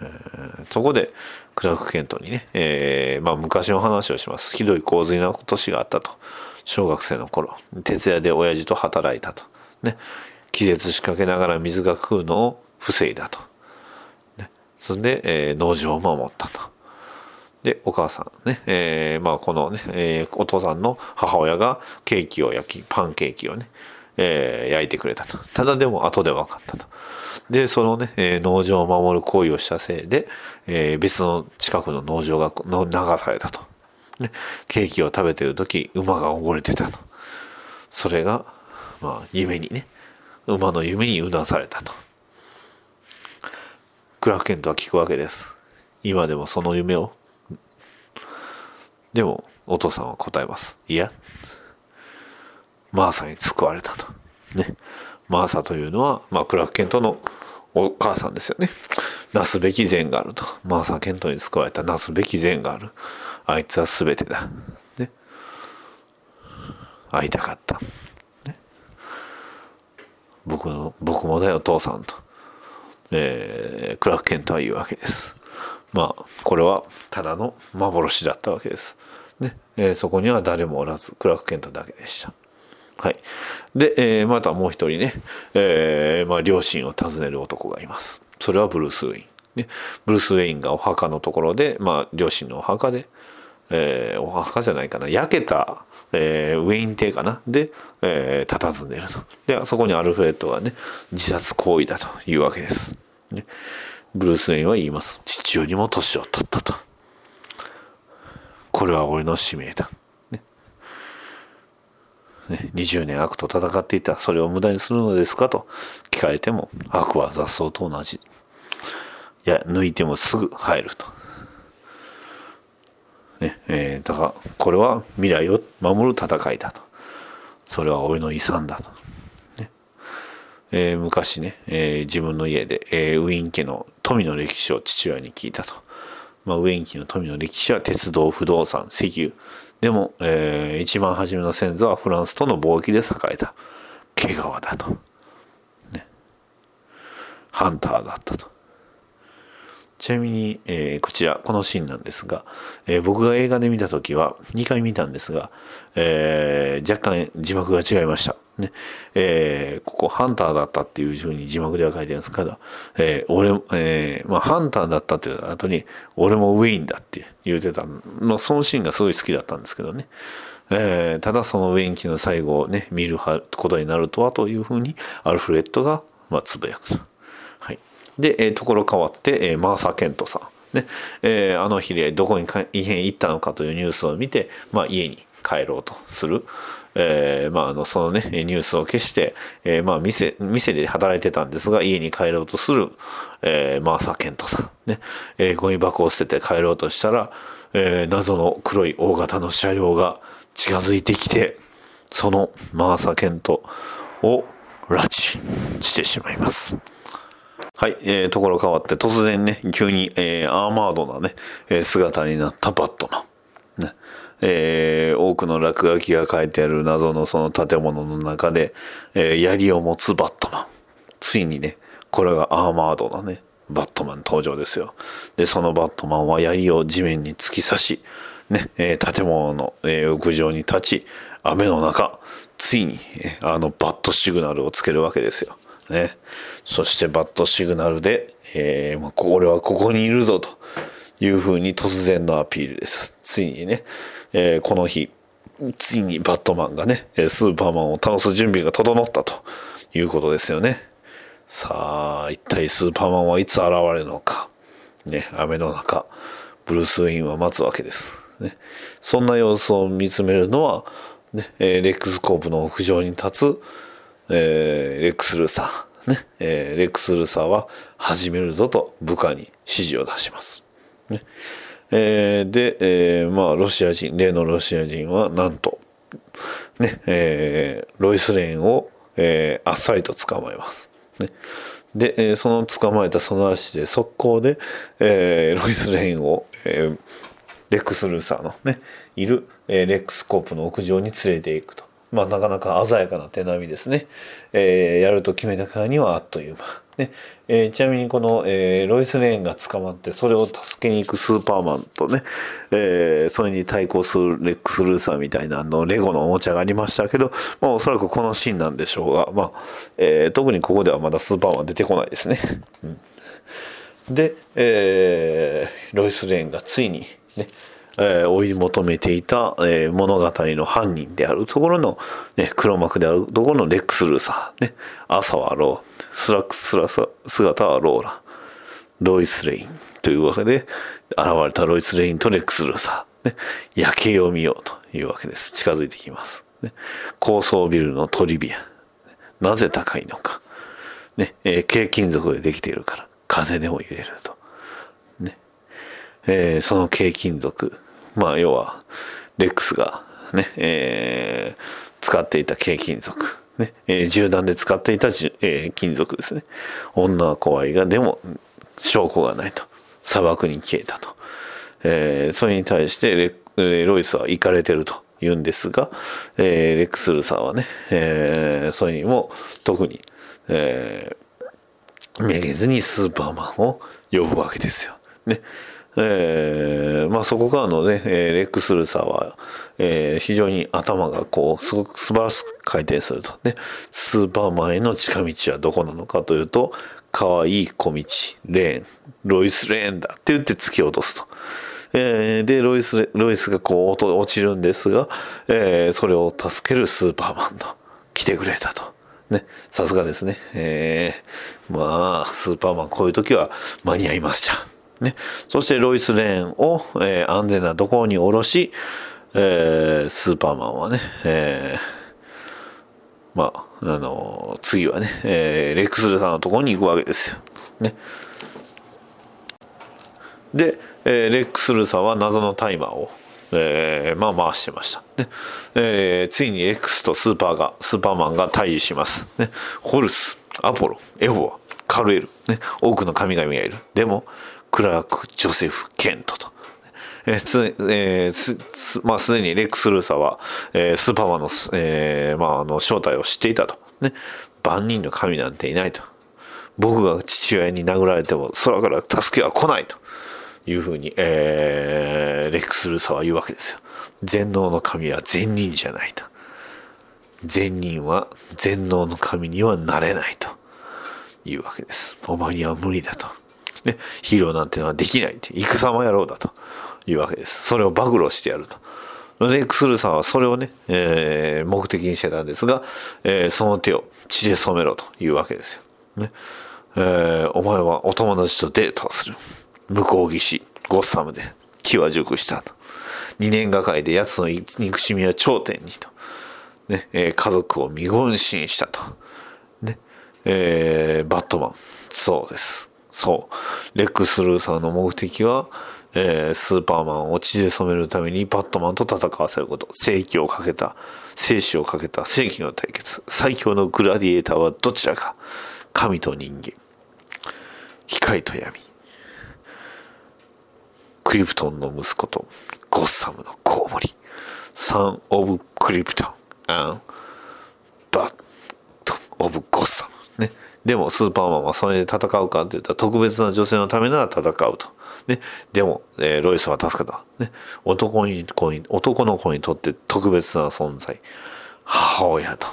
えー、そこで、クラーク・ケントにね、えー、まあ昔の話をします。ひどい洪水の年があったと。小学生の頃、徹夜で親父と働いたと。ね。気絶しかけながら水が食うのを防いだと。ね。それで、えー、農場を守ったと。で、お母さんね、えー、まあこのね、えー、お父さんの母親がケーキを焼き、パンケーキをね、えー、焼いてくれたと。ただでも後で分かったと。で、そのね、えー、農場を守る行為をしたせいで、えー、別の近くの農場がの流されたと。ね、ケーキを食べてる時、馬が溺れてたと。それが、まあ、夢にね、馬の夢にうなされたと。クラークケントは聞くわけです。今でもその夢を。でも、お父さんは答えます。いや、マーサに救われたと。ね。マーサというのは、まあ、クラーク・ケントのお母さんですよね。なすべき善があると。マーサ・ケントに救われたなすべき善がある。あいつは全てだ。ね。会いたかった。ね。僕の、僕もだよ、父さんと。えー、クラーク・ケントは言うわけです。まあ、これはただの幻だったわけです。ね。えー、そこには誰もおらず、クラーク・ケントだけでした。はい。で、えー、またもう一人ね、えー、まあ、両親を訪ねる男がいます。それはブルース・ウェイン。ね、ブルース・ウェインがお墓のところで、まあ、両親のお墓で、えー、お墓じゃないかな、焼けた、えー、ウェイン邸かな、で、えー、佇んでると。で、そこにアルフレッドがね、自殺行為だというわけです。ね、ブルース・ウェインは言います。父よりも年を取ったと。これは俺の使命だ。ね、20年悪と戦っていた。それを無駄にするのですか？と。聞かれても悪は雑草と同じ。いや抜いてもすぐ生えると、ねえー、だからこれは未来を守る戦いだと。それは俺の遺産だと、ね。えー、昔ね、えー、自分の家で、えー、ウィン家の富の歴史を父親に聞いたと、まあ、ウィン家の富の歴史は鉄道不動産石油。でも、えー、一番初めの先祖はフランスとの貿易で栄えた。毛皮だと、ね、ハンターだったと。ちなみに、えー、こちらこのシーンなんですが、えー、僕が映画で見た時は2回見たんですが、えー、若干字幕が違いました。ねえー、ここハンターだったっていうふうに字幕では書いてるんですけど、えー、俺、えー、まあハンターだったっていう後に、俺もウィーンだって言うてたの、そのシーンがすごい好きだったんですけどね。えー、ただそのウィーン機の最後をね、見ることになるとはというふうに、アルフレッドが、まあ、つぶやくと。はい。で、えー、ところ変わって、えー、マーサ・ケントさん。ね、えー、あの日でどこに異変行ったのかというニュースを見て、まあ、家に帰ろうとする。えー、まあ、あの、そのね、ニュースを消して、えー、まあ、店、店で働いてたんですが、家に帰ろうとする、えー、マーサ・ケントさん、ね、えー、ゴミ箱を捨てて帰ろうとしたら、えー、謎の黒い大型の車両が近づいてきて、そのマーサ・ケントを拉致してしまいます。はい、えー、ところ変わって突然ね、急に、えー、アーマードなね、えー、姿になったバットマン。えー、多くの落書きが書いてある謎のその建物の中で、えー、槍を持つバットマン。ついにね、これがアーマードなね、バットマン登場ですよ。で、そのバットマンは槍を地面に突き刺し、ね、えー、建物の、えー、屋上に立ち、雨の中、ついに、えー、あのバットシグナルをつけるわけですよ。ね。そしてバットシグナルで、えー、まあ、俺はここにいるぞというふうに突然のアピールです。ついにね、えー、この日、ついにバットマンがね、スーパーマンを倒す準備が整ったということですよね。さあ、一体スーパーマンはいつ現れるのか。ね、雨の中、ブルース・ウィンは待つわけです。ね、そんな様子を見つめるのは、ね、レックスコープの屋上に立つ、えー、レックス・ルーサー。ね、えー、レックス・ルーサーは始めるぞと部下に指示を出します。ねえー、で、えー、まあロシア人例のロシア人はなんとね、えー、ロイス・レーンを、えー、あっさりと捕まえます。ね、で、えー、その捕まえたその足で速攻で、えー、ロイス・レーンを、えー、レックス・ルーサーのねいる、えー、レックスコープの屋上に連れていくと。まあなかなか鮮やかな手並みですね。えー、やると決めたからにはあっという間。ねえー、ちなみにこの、えー、ロイス・レーンが捕まってそれを助けに行くスーパーマンとね、えー、それに対抗するレックス・ルーサーみたいなのレゴのおもちゃがありましたけど、まあ、おそらくこのシーンなんでしょうが、まあえー、特にここではまだスーパーマン出てこないですね。うん、で、えー、ロイス・レーンがついにねえー、追い求めていた、えー、物語の犯人であるところの、ね、黒幕であるところのレックス・ルーサー、ね、朝はロー、スラックスラサ姿はローラ、ロイス・レインというわけで、現れたロイス・レインとレックス・ルーサー、ね、夜景を見ようというわけです。近づいてきます。ね、高層ビルのトリビア。なぜ高いのか。ね、えー、軽金属でできているから、風でも揺れると。ね。えー、その軽金属、まあ要はレックスがね、えー、使っていた軽金属、ねえー、銃弾で使っていた、えー、金属ですね。女は怖いがでも証拠がないと。砂漠に消えたと、えー、それに対してレロイスは行かれてると言うんですが、えー、レックスルーさんはね、えー、それにも特に、えー、めげずにスーパーマンを呼ぶわけですよ。ね。えー、まあそこからのね、え、レックス・ルーサーは、えー、非常に頭がこう、すごく素晴らしく回転すると。ね、スーパーマンへの近道はどこなのかというと、可愛い小道、レーン、ロイス・レーンだって言って突き落とすと。えー、で、ロイス、ロイスがこう落ちるんですが、えー、それを助けるスーパーマンと来てくれたと。ね、さすがですね。えー、まあ、スーパーマンこういう時は間に合いました。ね、そしてロイス・レーンを、えー、安全なところに下ろし、えー、スーパーマンはね、えまあ、あのー次はね、えーレックスルーさんのところに行くわけですよ。ね。で、えーレックスルーさんは謎のタイマーを、えーまあ回してました。ねえーついに X とスーパーが、スーパーマンが対峙します。ね、ホルス、アポロ、エフォア、カルエル、ね、多くの神々がいる。でも、クラーク、ジョセフ、ケントと。えつえーすまあ、すでにレックス・ルーサは、えースーパーマンの、えーまあ、あの正体を知っていたと。ね。万人の神なんていないと。僕が父親に殴られても空から助けは来ないというふうに、えーレックス・ルーサは言うわけですよ。全能の神は善人じゃないと。善人は全能の神にはなれないというわけです。お前には無理だと。ね、ヒーローなんてのはできないって、戦も野郎だというわけです。それを暴露してやると。レックスルさんはそれをね、えー目的にしてたんですが、えーその手を血で染めろというわけですよ。ね。えーお前はお友達とデートをする。向こう岸、ゴッサムで気は熟したと。二年がかりで奴の憎しみは頂点にと。ね、えー家族を見言信したと。ね。えーバットマン。そうです。そう。レックス・ルーサーの目的は、えースーパーマンを血で染めるためにバットマンと戦わせること。正義をかけた、生死をかけた正義の対決。最強のグラディエーターはどちらか。神と人間。光と闇。クリプトンの息子とゴッサムのコウモリ。サン・オブ・クリプトン。アン・バット・オブ・ゴッサム。でもスーパーマンはそれで戦うかって言ったら特別な女性のためなら戦うと。ね。でも、えーロイスは助けた。ね。男に子に、男の子にとって特別な存在。母親と。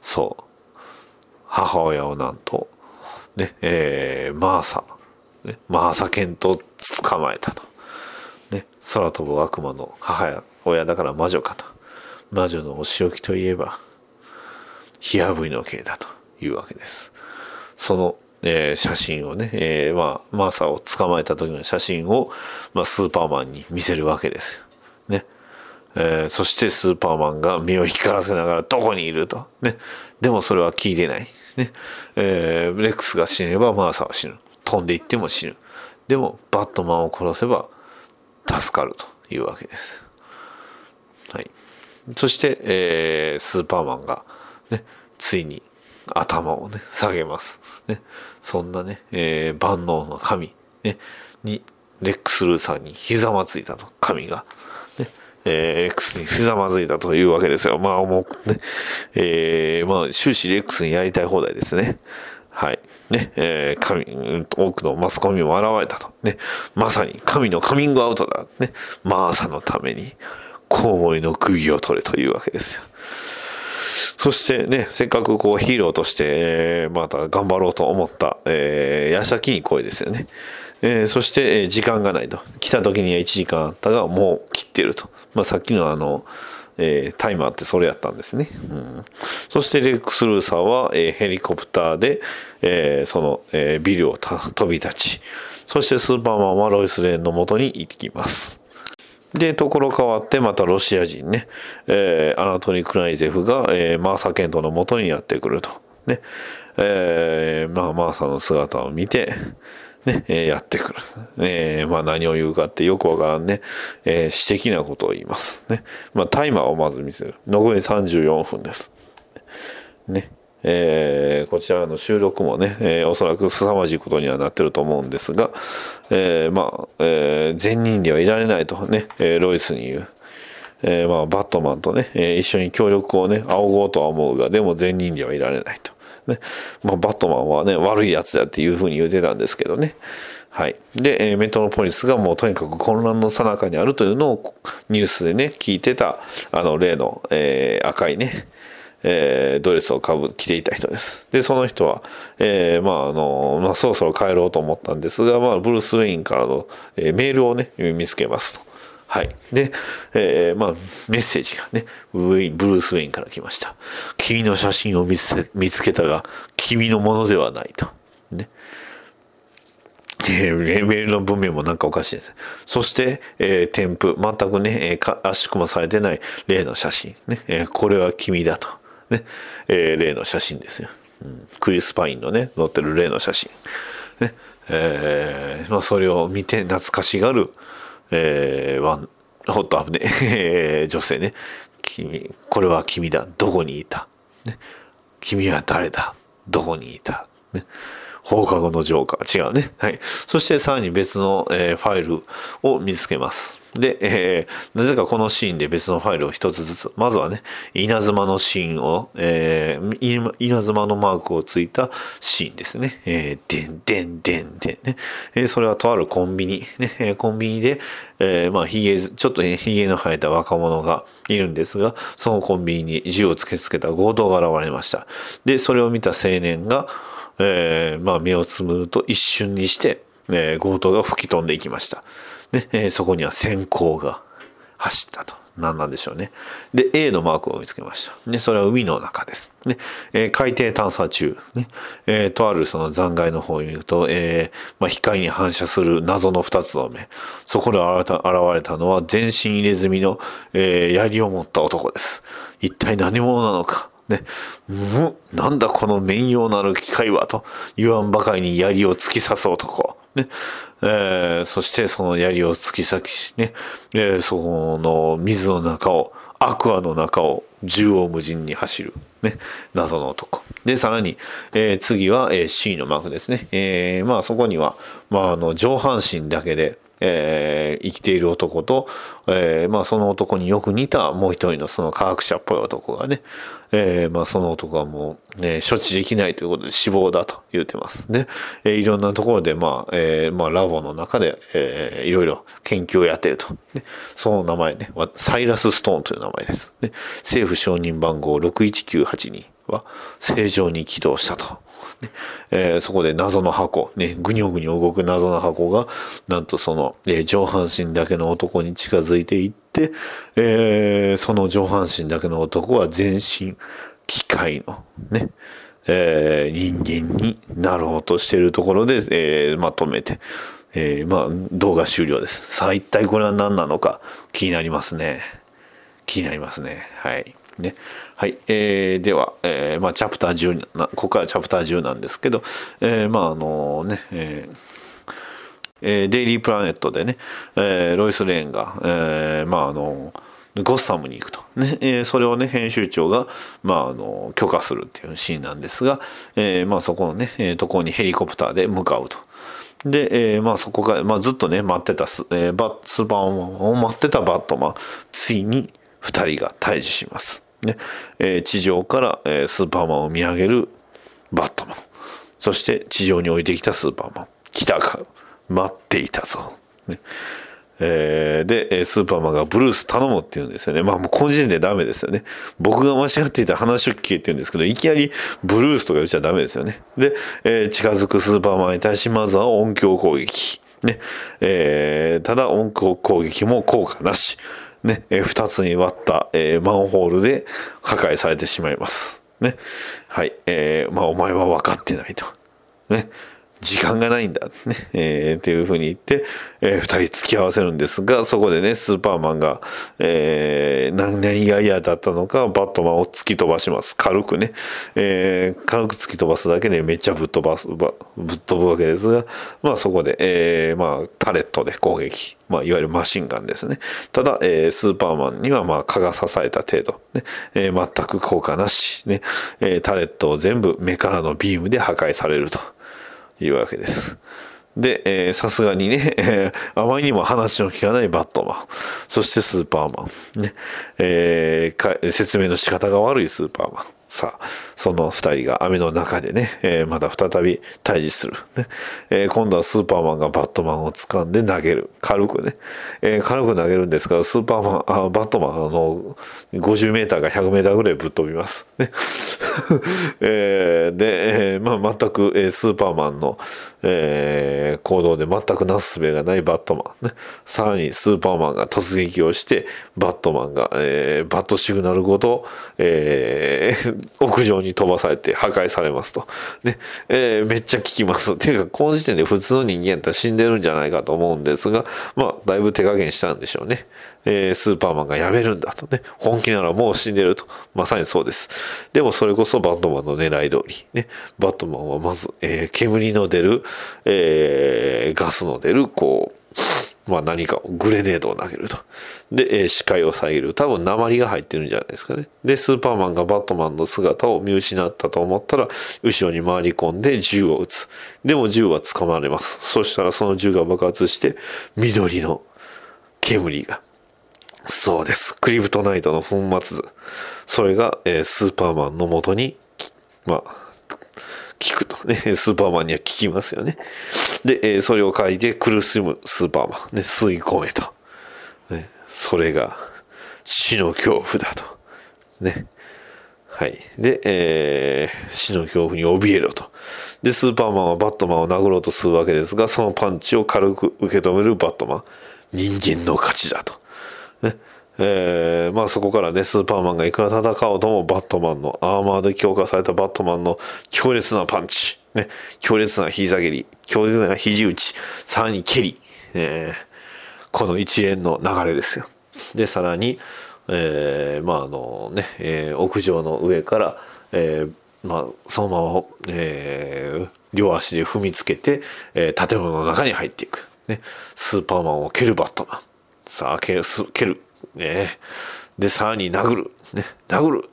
そう。母親をなんと、ね、えーマーサ、ね、マーサケント捕まえたと。ね、空飛ぶ悪魔の母親だから魔女かと。魔女のお仕置きといえば、火あぶりの刑だというわけです。その、えー写真をね、えーまあ、マーサを捕まえた時の写真を、まあ、スーパーマンに見せるわけですよ。ね。えーそしてスーパーマンが目を光らせながらどこにいると。ね。でもそれは聞いてない。ね。えーレックスが死ねばマーサは死ぬ。飛んでいっても死ぬ。でもバットマンを殺せば助かるというわけです。はい。そして、えースーパーマンが、ね、ついに頭をね、下げます。ね。そんなね、えー万能の神、ね、に、レックス・ルーさんにひざまついたと、神が。ね。えーレックスにひざまずいたというわけですよ。まあもうね、えーまあ終始レックスにやりたい放題ですね。はい。ね、えー神、多くのマスコミも現れたと。ね、まさに神のカミングアウトだ。ね、マーサのために、コウモリの首を取れというわけですよ。そしてね、せっかくこうヒーローとして、えーまた頑張ろうと思った、えー、矢先に声ですよね。えーそして、え時間がないと。来た時には1時間あったが、もう切ってると。まあさっきのあの、えータイマーってそれやったんですね。うん、そしてレックス・ルーサーは、えーヘリコプターで、えーその、えビルを飛び立ち、そしてスーパーマンはロイス・レーンの元に行きます。で、ところ変わって、またロシア人ね、えーアナトリー・クライゼフが、えーマーサ・ケントの元にやってくると。ね。えーまあ、マーサの姿を見て、ね、えーやってくる。えーまあ、何を言うかってよくわからんね、えー私的なことを言います。ね。まあ、タイマーをまず見せる。残り34分です。ね。えーこちらの収録もね、えーおそらく凄まじいことにはなってると思うんですが、えーまあ、えー善人ではいられないとね、えーロイスに言う。えーまあ、バットマンとね、えー一緒に協力をね、仰ごうとは思うが、でも善人ではいられないと。ね。まあ、バットマンはね、悪いやつだっていうふうに言ってたんですけどね。はい。で、えメトロポリスがもうとにかく混乱の最中にあるというのをニュースでね、聞いてた、あの、例の、えー赤いね、えードレスをかぶ着ていた人です。で、その人は、えーまあ、あの、まあ、そろそろ帰ろうと思ったんですが、まあ、ブルース・ウェインからの、えーメールをね、見つけますと。はい。で、えーまあ、メッセージがね、ウェイン、ブルース・ウェインから来ました。君の写真を見つけ見つけたが、君のものではないと。ね。えメールの文面もなんかおかしいです。そして、えー添付、全くね、えー圧縮もされてない例の写真。ね、えーこれは君だと。ね、えー例の写真ですよ、うん。クリス・パインのね、載ってる例の写真。ね、えーまあ、それを見て懐かしがる、えーワン、ホットアップね、女性ね。君、これは君だ。どこにいた、ね、君は誰だ？どこにいた、ね、放課後のジョーカー。違うね。はい。そしてさらに別の、えーファイルを見つけます。で、えーなぜかこのシーンで別のファイルを一つずつ。まずはね、稲妻のシーンを、えー稲妻のマークをついたシーンですね。えー、でんでんでんでんね。えーそれはとあるコンビニ。ね、コンビニで、えーまあ、ひげ、ちょっと、ひげの生えた若者がいるんですが、そのコンビニに銃を突きつけた強盗が現れました。で、それを見た青年が、えーまあ、目をつむると一瞬にして、えー強盗が吹き飛んでいきました。ね、えーそこには閃光が走ったと。何なんでしょうね。で、A のマークを見つけました。ね、それは海の中です。ね、えー海底探査中。ね、えーとあるその残骸の方に行くと、えーまあ、光に反射する謎の二つの目。そこで現れたのは全身入れ墨の、えー槍を持った男です。一体何者なのか？ね、む、なんだこの面容なる機械はと言わんばかりに槍を突き刺す男。ね、えーそしてその槍を突き刺しね、えーそこの水の中を、アクアの中を縦横無尽に走る、ね、謎の男。で、さらに、えー次は、えー C のマークですね。えーまあそこには、まああの、上半身だけで、えー生きている男と、えーまあその男によく似たもう一人のその科学者っぽい男がね、えーまあその男はもう、ね、処置できないということで死亡だと言ってます。ね、えーいろんなところで、まあ、えーまあラボの中で、えーいろいろ研究をやっていると。ね、その名前ね、サイラス・ストーンという名前です。ね、政府承認番号61982は正常に起動したと。ねえーそこで謎の箱、ね、ぐにょぐにょ動く謎の箱が、なんとその、えー上半身だけの男に近づいていって、えーその上半身だけの男は全身機械の、ね、え人間になろうとしているところで、えーまとめて、えまあ、動画終了です。さあ、一体これは何なのか気になりますね。気になりますね。はい。ね。はい。えー、では、えー、まあ、チャプター10な、ここからチャプター10なんですけど、えー、まあ、あのね、えーデイリープラネットでね、えーロイス・レーンが、えーまああのゴッサムに行くと、ねえーそれをね編集長が、まあ、あの許可するっていうシーンなんですが、えーまあ、そこのね、えーところにヘリコプターで向かうと。で、えーまあ、そこが、まあ、ずっとね待ってたス,、えーバッスーパーマンを待ってたバットマンついに2人が対峙します。ねえー地上から、えースーパーマンを見上げるバットマン。そして地上に降りてきたスーパーマン。来たか。待っていたぞ、ね。えーでスーパーマンがブルース頼むって言うんですよね。まあもうこの時点でダメですよね。僕が間違っていた話を聞けって言うんですけどいきなりブルースとか言っちゃダメですよね。で、えー近づくスーパーマンに対しまずは音響攻撃。ね。えーただ音響攻撃も効果なし。ね、えー二つに割った、えーマンホールで破壊されてしまいます。ね。はい。えーまあ、お前は分かってないと。ね。時間がないんだ。ね。えーっていうふうに言って、えー二人付き合わせるんですが、そこでね、スーパーマンが、えー何何が嫌だったのか、バットマンを突き飛ばします。軽くね。えー軽く突き飛ばすだけでめっちゃぶっ飛ばす、ぶっ飛ぶわけですが、まあそこで、えーまあタレットで攻撃。まあ、いわゆるマシンガンですね。ただ、えースーパーマンには、まあ、蚊が刺された程度。ねえー全く効果なし。ねえータレットを全部目からのビームで破壊されるというわけです。で、さすがにね、えーあまりにも話の聞かないバットマン。そしてスーパーマン。ねえー説明の仕方が悪いスーパーマン。さあ、その二人が雨の中でね、えーまた再び対峙する。ねえー今度はスーパーマンがバットマンを掴んで投げる。軽くね。えー軽く投げるんですが、スーパーマン、あバットマン、あの、50メーターか100メーターぐらいぶっ飛びます。ね えーで、えーまあ、全く、えースーパーマンの、えー行動で全くなすすべがないバットマン、ね。さらにスーパーマンが突撃をして、バットマンが、えーバットシグナルごと、えー 屋上に飛ばされて破壊されますと。ね、えーめっちゃ効きます。ていうか、この時点で普通の人間ったら死んでるんじゃないかと思うんですが、まあ、だいぶ手加減したんでしょうね。えースーパーマンが辞めるんだとね本気ならもう死んでるとまさにそうですでもそれこそバットマンの狙い通りねバットマンはまず、えー煙の出る、えーガスの出るこうまあ何かをグレネードを投げると。で、えー視界を遮る。多分鉛が入ってるんじゃないですかね。で、スーパーマンがバットマンの姿を見失ったと思ったら、後ろに回り込んで銃を撃つ。でも銃は捕まれます。そしたらその銃が爆発して、緑の煙が。そうです。クリプトナイトの粉末。それが、えースーパーマンの元に、まあ、効くとね、スーパーマンには効きますよね。で、えーそれを書いて苦しむスーパーマン、ね、吸い込めと。ね、それが死の恐怖だと。ね。はい。で、えー死の恐怖に怯えろと。で、スーパーマンはバットマンを殴ろうとするわけですが、そのパンチを軽く受け止めるバットマン。人間の勝ちだと。ね。えーまあそこからね、スーパーマンがいくら戦おうともバットマンのアーマーで強化されたバットマンの強烈なパンチ、ね、強烈な膝蹴り、強烈な肘打ち、さらに蹴り、えーこの一連の流れですよ。で、さらに、えーまああのね、えー屋上の上から、えーまあそのまま、えー両足で踏みつけて、えー建物の中に入っていく。ね、スーパーマンを蹴るバットマン。さあ、蹴る、蹴る。ね、で、さらに殴る。ね、殴る。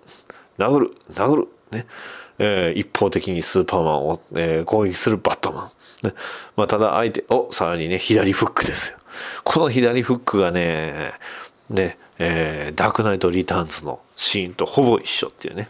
殴る。殴る。ね。えー一方的にスーパーマンを、えー攻撃するバットマン。ね。まあ、ただ相手、お、さらにね、左フックですよ。この左フックがね、ね、えーダークナイトリターンズのシーンとほぼ一緒っていうね。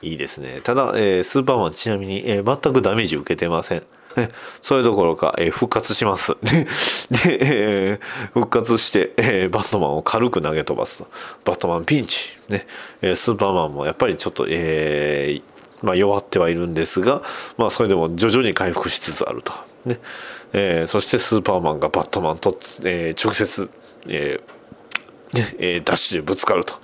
いいですね。ただ、えースーパーマンちなみに、えー全くダメージ受けてません。ね それどころか、えー復活します。で、えー復活して、えーバットマンを軽く投げ飛ばすと。バットマンピンチ。ね、えスーパーマンもやっぱりちょっと、えまあ、弱ってはいるんですが、まあ、それでも徐々に回復しつつあると。ねえそしてスーパーマンがバットマンと、えー直接、えー えーダッシュでぶつかると。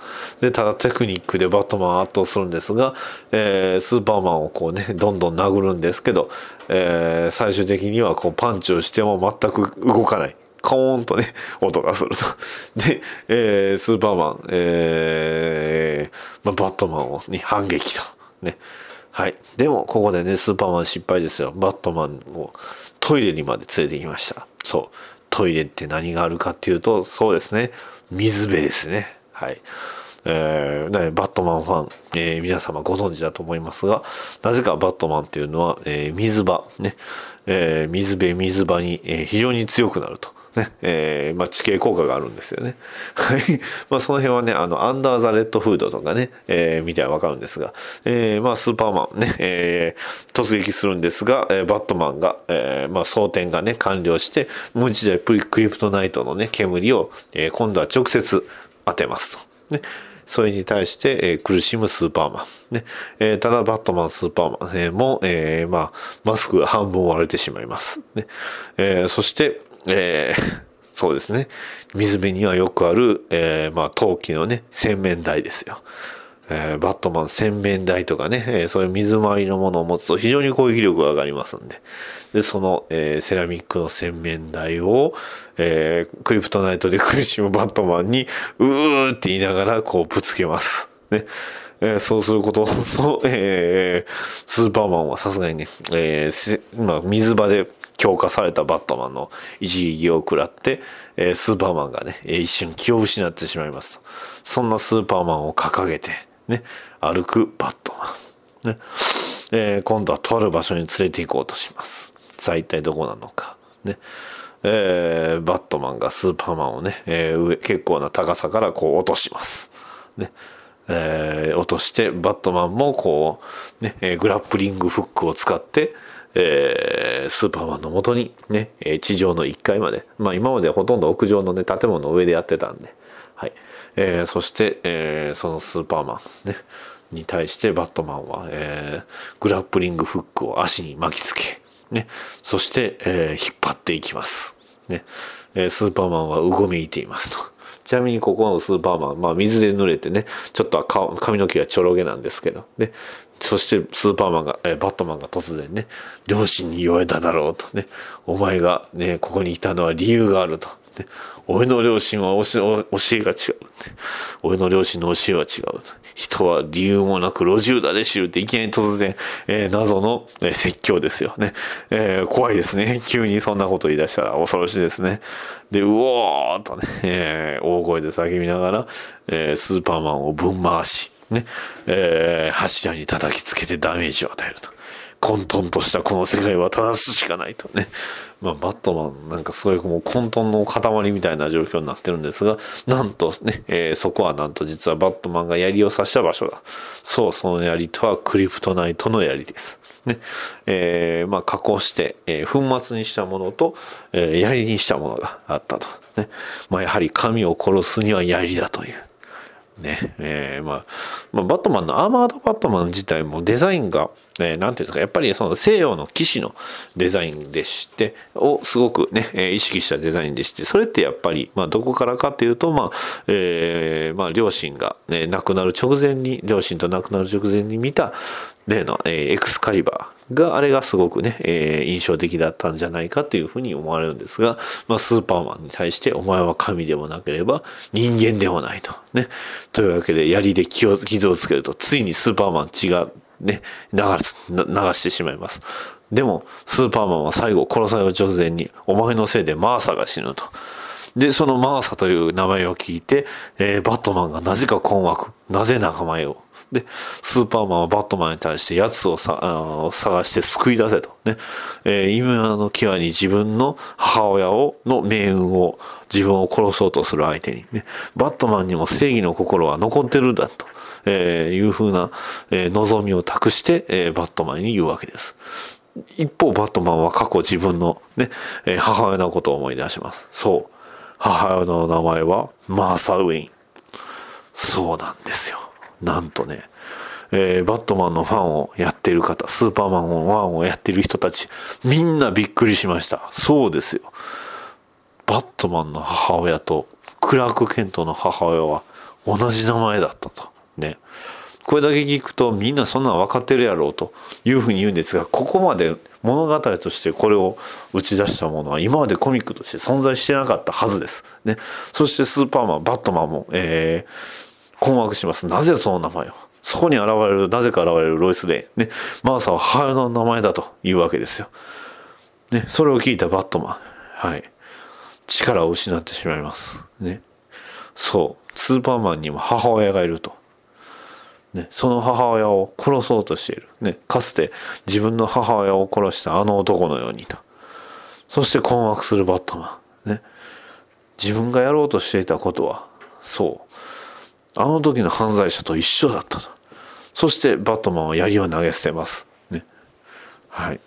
で、ただテクニックでバットマンを圧倒するんですが、えースーパーマンをこうね、どんどん殴るんですけど、えー最終的にはこうパンチをしても全く動かない。コーンとね、音がすると。で、えースーパーマン、えーまあ、バットマンを、に反撃と。ね。はい。でも、ここでね、スーパーマン失敗ですよ。バットマンをトイレにまで連れてきました。そう。トイレって何があるかっていうと、そうですね。水辺ですね。はい。えーねバットマンファン、えー皆様ご存知だと思いますが、なぜかバットマンっていうのは、えー水場、ね、えー水辺、水場に、えー非常に強くなると。ね、えーまあ、地形効果があるんですよね。はい。まあ、その辺はね、あの、アンダーザ・レッドフードとかね、えー見てはわかるんですが、えーまあ、スーパーマンね、えー突撃するんですが、えーバットマンが、えーまあ、装填がね、完了して、もう一台プリクリプトナイトのね、煙を、えー今度は直接当てますと。ね。それに対して、えー苦しむスーパーマン。ね。えーただ、バットマン、スーパーマン、えーも、えーまあ、マスクが半分割れてしまいます。ね。えーそして、えーそうですね。水辺にはよくある、えーまあ、陶器のね、洗面台ですよ。えーバットマン洗面台とかね、えーそういう水回りのものを持つと非常に攻撃力が上がりますんで。で、その、えーセラミックの洗面台を、えークリプトナイトで苦しむバットマンに、うーって言いながらこうぶつけます。ね。えーそうすること、そう、えースーパーマンはさすがにね、えーまあ、水場で強化されたバットマンの一撃を食らって、えースーパーマンがね、一瞬気を失ってしまいますと。そんなスーパーマンを掲げて、ね、歩くバットマン。ね。えー今度はとある場所に連れて行こうとします。さあ一体どこなのか。ね。えーバットマンがスーパーマンをね、えー上、結構な高さからこう落とします。ね。えー落として、バットマンもこう、ね、えグラップリングフックを使って、えースーパーマンの元にね、地上の1階まで、まあ今までほとんど屋上のね、建物の上でやってたんで、はい。えーそして、えーそのスーパーマンね、に対してバットマンは、えーグラップリングフックを足に巻きつけ、ね、そして、えー引っ張っていきます。ね、スーパーマンはうごめいていますと。ちなみにここのスーパーマン、まあ水で濡れてね、ちょっと髪の毛がちょろげなんですけど、ね、そしてスーパーマンが、えーバットマンが突然ね、両親に言われただろうとね、お前がね、ここに来たのは理由があると。ね、俺の両親は教え教えが違う、俺の両親の教えは違う。人は理由もなく路地裏で知るっていきなり突然、えー謎の、え説教ですよね、えー怖いですね。急にそんなこと言い出したら恐ろしいですね。で、うおーっとね、えー大声で叫びながら、えースーパーマンをぶん回し、ね、えー柱に叩きつけてダメージを与えると。混沌としたこの世界は正すしかないとね。まあ、バットマンなんかそういもう混沌の塊みたいな状況になってるんですが、なんとね、えーそこはなんと実はバットマンが槍を刺した場所だ。そう、その槍とはクリプトナイトの槍です。ね。えーまあ、加工して、えー粉末にしたものと、えー槍にしたものがあったと。ね。まあ、やはり神を殺すには槍だという。ねえーまあ、まあ、バットマンのアーマードバットマン自体もデザインが、えーなんていうんですか、やっぱりその西洋の騎士のデザインでして、をすごくね、えー意識したデザインでして、それってやっぱり、まあ、どこからかっていうと、まあ、えーまあ、両親が、ね、亡くなる直前に、両親と亡くなる直前に見た、例の、えーエクスカリバーが、あれがすごくね、えー印象的だったんじゃないかというふうに思われるんですが、まあ、スーパーマンに対して、お前は神でもなければ人間でもないと。ね。というわけで、槍で気を傷をつけると、ついにスーパーマン血がね、流す、流してしまいます。でも、スーパーマンは最後、殺される直前に、お前のせいでマーサが死ぬと。で、そのマーサという名前を聞いて、えーバットマンがなぜか困惑。なぜ仲間を。で、スーパーマンはバットマンに対して奴をさあ探して救い出せと。ね。えー今の際に自分の母親を、の命運を、自分を殺そうとする相手に、ね。バットマンにも正義の心は残ってるんだと。えーいうふうな、えー望みを託して、えーバットマンに言うわけです。一方、バットマンは過去自分のね、えー母親のことを思い出します。そう。母親の名前はマーサ・ウェイン。そうなんですよ。なんとね、えーバットマンのファンをやってる方、スーパーマンのファンをやってる人たち、みんなびっくりしました。そうですよ。バットマンの母親とクラーク・ケントの母親は同じ名前だったと。ね。これだけ聞くとみんなそんなん分かってるやろうというふうに言うんですが、ここまで物語としてこれを打ち出したものは今までコミックとして存在してなかったはずです。ね。そしてスーパーマン、バットマンも、えー、困惑します。なぜその名前を？そこに現れる、なぜか現れるロイス・レイン。ね。マーサは母親の名前だというわけですよ。ね。それを聞いたバットマン。はい。力を失ってしまいます。ね。そう。スーパーマンにも母親がいると。ね、その母親を殺そうとしている。ね、かつて自分の母親を殺したあの男のようにと。そして困惑するバットマン。ね、自分がやろうとしていたことは、そう。あの時の犯罪者と一緒だったと。そしてバットマンは槍を投げ捨てます。ね。はい。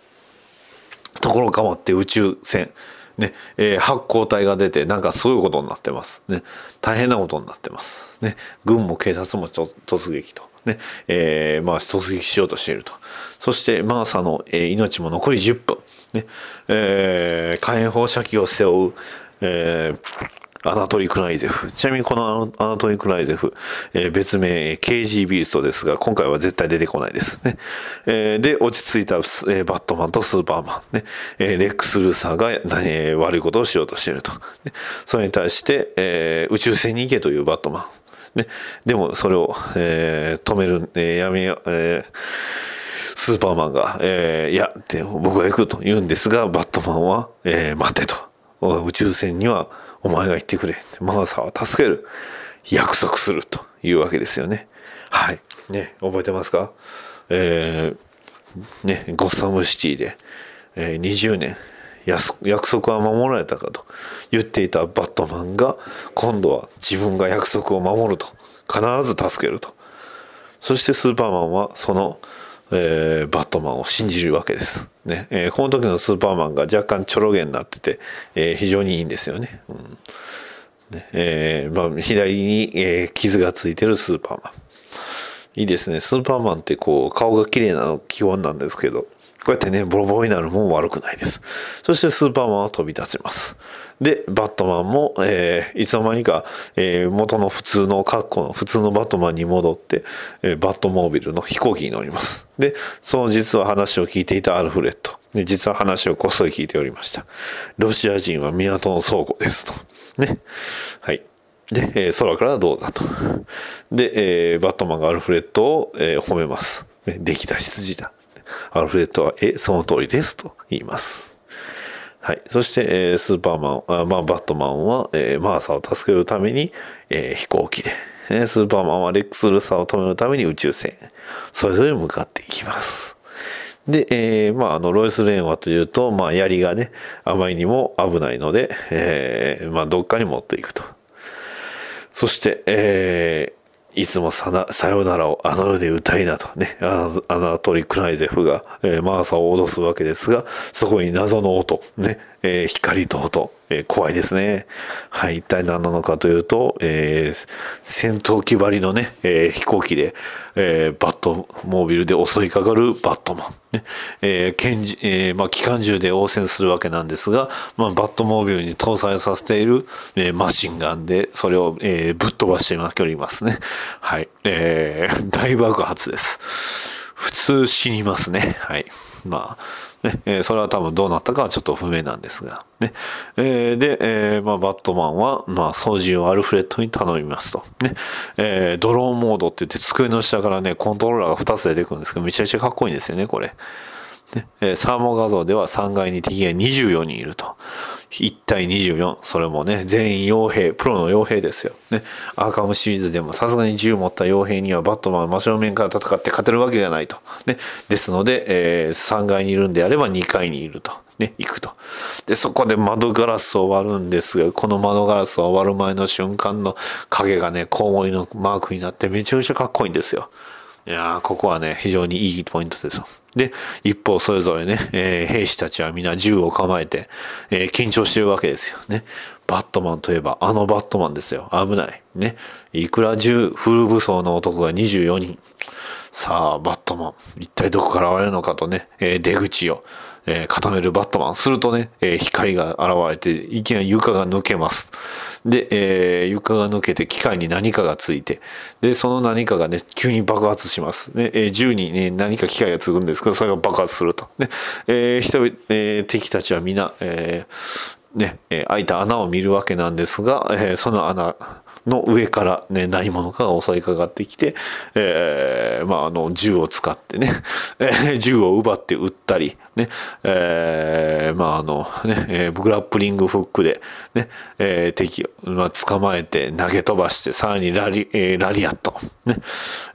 ところ変わって宇宙船。ね、えー発光体が出て、なんかそういことになってます。ね。大変なことになってます。ね。軍も警察も突撃と。ね。えーまあ、突撃しようとしていると。そして、マーサの、えー命も残り10分。ね。えー火炎放射器を背負う、えーアナトリ・クライゼフ。ちなみにこのアナトリ・クライゼフ、えー別名、KG ビーストですが、今回は絶対出てこないですね。えーで、落ち着いた、えーバットマンとスーパーマン。ねえーレックス・ルーサーが、えー悪いことをしようとしていると。ねそれに対して、えー宇宙船に行けというバットマン。ね、でも、それを、えー止める、えーやめよう、えースーパーマンが、えーいや、って僕が行くと言うんですが、バットマンは、えー待てと。宇宙船にはお前が行ってくれ。マーサーは助ける。約束するというわけですよね。はい。ね、覚えてますか？えーね、ゴッサムシティで、えー20年、約束は守られたかと言っていたバットマンが、今度は自分が約束を守ると。必ず助けると。そしてスーパーマンはその、えーバットマンを信じるわけです。ね。えーこの時のスーパーマンが若干ちょろげになってて、えー非常にいいんですよね。うんねえーまあ、左に、えー傷がついてるスーパーマン。いいですね。スーパーマンってこう、顔が綺麗なの基本なんですけど、こうやってね、ボロボロになるも悪くないです。そしてスーパーマンは飛び立ちます。で、バットマンも、えー、いつの間にか、えー、元の普通の格好の普通のバットマンに戻って、えー、バットモービルの飛行機に乗ります。で、その実は話を聞いていたアルフレッド。で、実は話をこっそり聞いておりました。ロシア人は港の倉庫ですと。ね。はい。で、えー、空からどうだと。で、えー、バットマンがアルフレッドを、えー、褒めます。ね、できた羊だ。アルフレッドは、え、その通りですと言います。はい。そして、えー、スーパーマン、あまあ、バットマンは、えー、マーサを助けるために、えー、飛行機で、ね、スーパーマンはレックス・ルーサーを止めるために宇宙船、それぞれ向かっていきます。で、えー、まあ、あの、ロイス・レーンはというと、まあ、槍がね、あまりにも危ないので、えー、まあ、どっかに持っていくと。そして、えー、いつもさな、さよならをあの世で歌いなとね、あの、あのトリ・クライゼフが、えー、マーサを脅すわけですが、そこに謎の音、ね、えー、光と音、えー、怖いですね。はい、一体何なのかというと、えー、戦闘機張りのね、え、飛行機で、え、バットモービルで襲いかかるバットマン。ね、えー、拳、え、まあ、機関銃で応戦するわけなんですが、まあ、バットモービルに搭載させている、え、マシンガンで、それを、え、ぶっ飛ばしておりますね。はい、えー、大爆発です。普通死にますね。はい。まあ、ね、えー、それは多分どうなったかはちょっと不明なんですが。ね。えー、で、えー、まあ、バットマンは、まあ、操縦をアルフレッドに頼みますと。ね。えー、ドローンモードって言って机の下からね、コントローラーが2つ出てくるんですけど、めちゃめちゃかっこいいんですよね、これ。ね、サーモ画像では3階に敵が24人いると。1対24。それもね、全員傭兵、プロの傭兵ですよ。ね。アーカムシリーズでもさすがに銃持った傭兵にはバットマン真正面から戦って勝てるわけがないと。ね。ですので、えー、3階にいるんであれば2階にいると。ね、行くと。で、そこで窓ガラスを割るんですが、この窓ガラスを割る前の瞬間の影がね、コウモリのマークになってめちゃめちゃかっこいいんですよ。いやここはね、非常にいいポイントですよ。で、一方それぞれね、えー、兵士たちは皆銃を構えて、えー、緊張してるわけですよね。バットマンといえば、あのバットマンですよ。危ない。ね。いくら銃、フル武装の男が24人。さあ、バットマン、一体どこから現れるのかとね、えー、出口を、えー、固めるバットマン。するとね、えー、光が現れて、いきなり床が抜けます。で、えー、床が抜けて機械に何かがついて、で、その何かがね、急に爆発します。で、えー、銃にね、何か機械がつくんですけど、それが爆発すると。で、えー、人々、えー、敵たちは皆、えー、ね、えー、開いた穴を見るわけなんですが、えー、その穴、の上からね、何者かが襲いかかってきて、えー、まあ、あの、銃を使ってね、銃を奪って撃ったり、ね、えー、まあ、あの、ね、えー、グラップリングフックで、ね、えー、敵を、まあ、捕まえて投げ飛ばして、さらにラリ、えー、ラリアット、ね、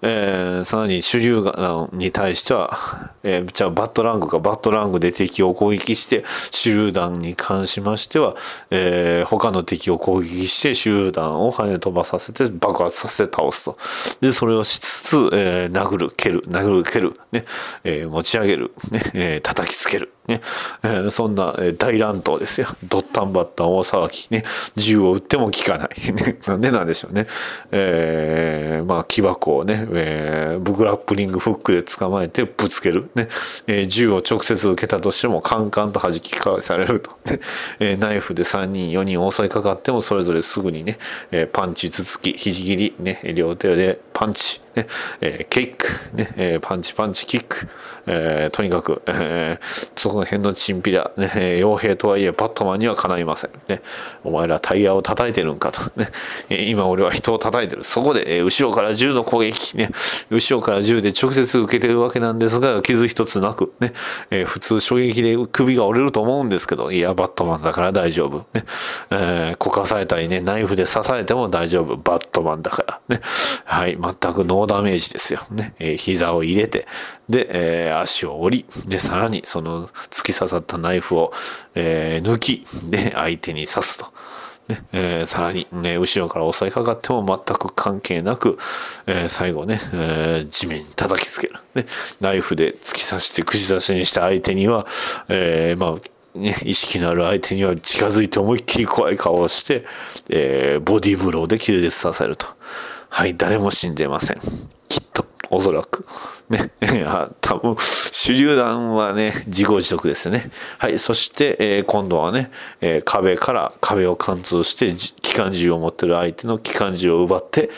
えー、さらに手榴弾に対しては、えー、じゃあバットラングかバットラングで敵を攻撃して、手榴弾に関しましては、えー、他の敵を攻撃して手榴弾を跳ね飛ばさせて爆発させて倒すと。で、それをしつつ、えー、殴る、蹴る、殴る、蹴る、ね、えー、持ち上げる、ね、えー、叩きつける。ね、えー、そんな、大乱闘ですよ。ドッタンバッタン大騒ぎ。ね、銃を撃っても効かない。なんでなんでしょうね。えー、まあ、木箱をね、えー、ブグラップリングフックで捕まえてぶつける。ね、えー、銃を直接受けたとしてもカンカンと弾き返されると。ね、えー、ナイフで3人、4人襲いかかってもそれぞれすぐにね、えー、パンチ、つつき、肘切り、ね、両手でパンチ、ね、えー、ケイック、ね、えー、パンチパンチキック、えー、とにかく、えー、そこの辺のチンピラ、ね、傭兵とはいえバットマンにはかないません。ね、お前らタイヤを叩いてるんかと。ね、今俺は人を叩いてる。そこで、え、後ろから銃の攻撃、ね、後ろから銃で直接受けてるわけなんですが、傷一つなく、ね、えー、普通衝撃で首が折れると思うんですけど、いや、バットマンだから大丈夫。ね、えー、こかされたりね、ナイフで刺されても大丈夫。バットマンだから。ね、はい、全くノーダメージですよ。ね。えー、膝を入れて、で、えー、足を折り、で、さらにその突き刺さったナイフを、えー、抜き、で、相手に刺すと。ねえー、さらに、ね、後ろから襲いかかっても全く関係なく、えー、最後ね、えー、地面に叩きつける。ね、ナイフで突き刺して串刺しにした相手には、えー、まあ、ね、意識のある相手には近づいて思いっきり怖い顔をして、えー、ボディーブローで気絶させると。はい、誰も死んでません。きっとおそらく。ね。多分、手榴弾はね、自業自得ですね。はい。そして、えー、今度はね、えー、壁から壁を貫通して、機関銃を持ってる相手の機関銃を奪って、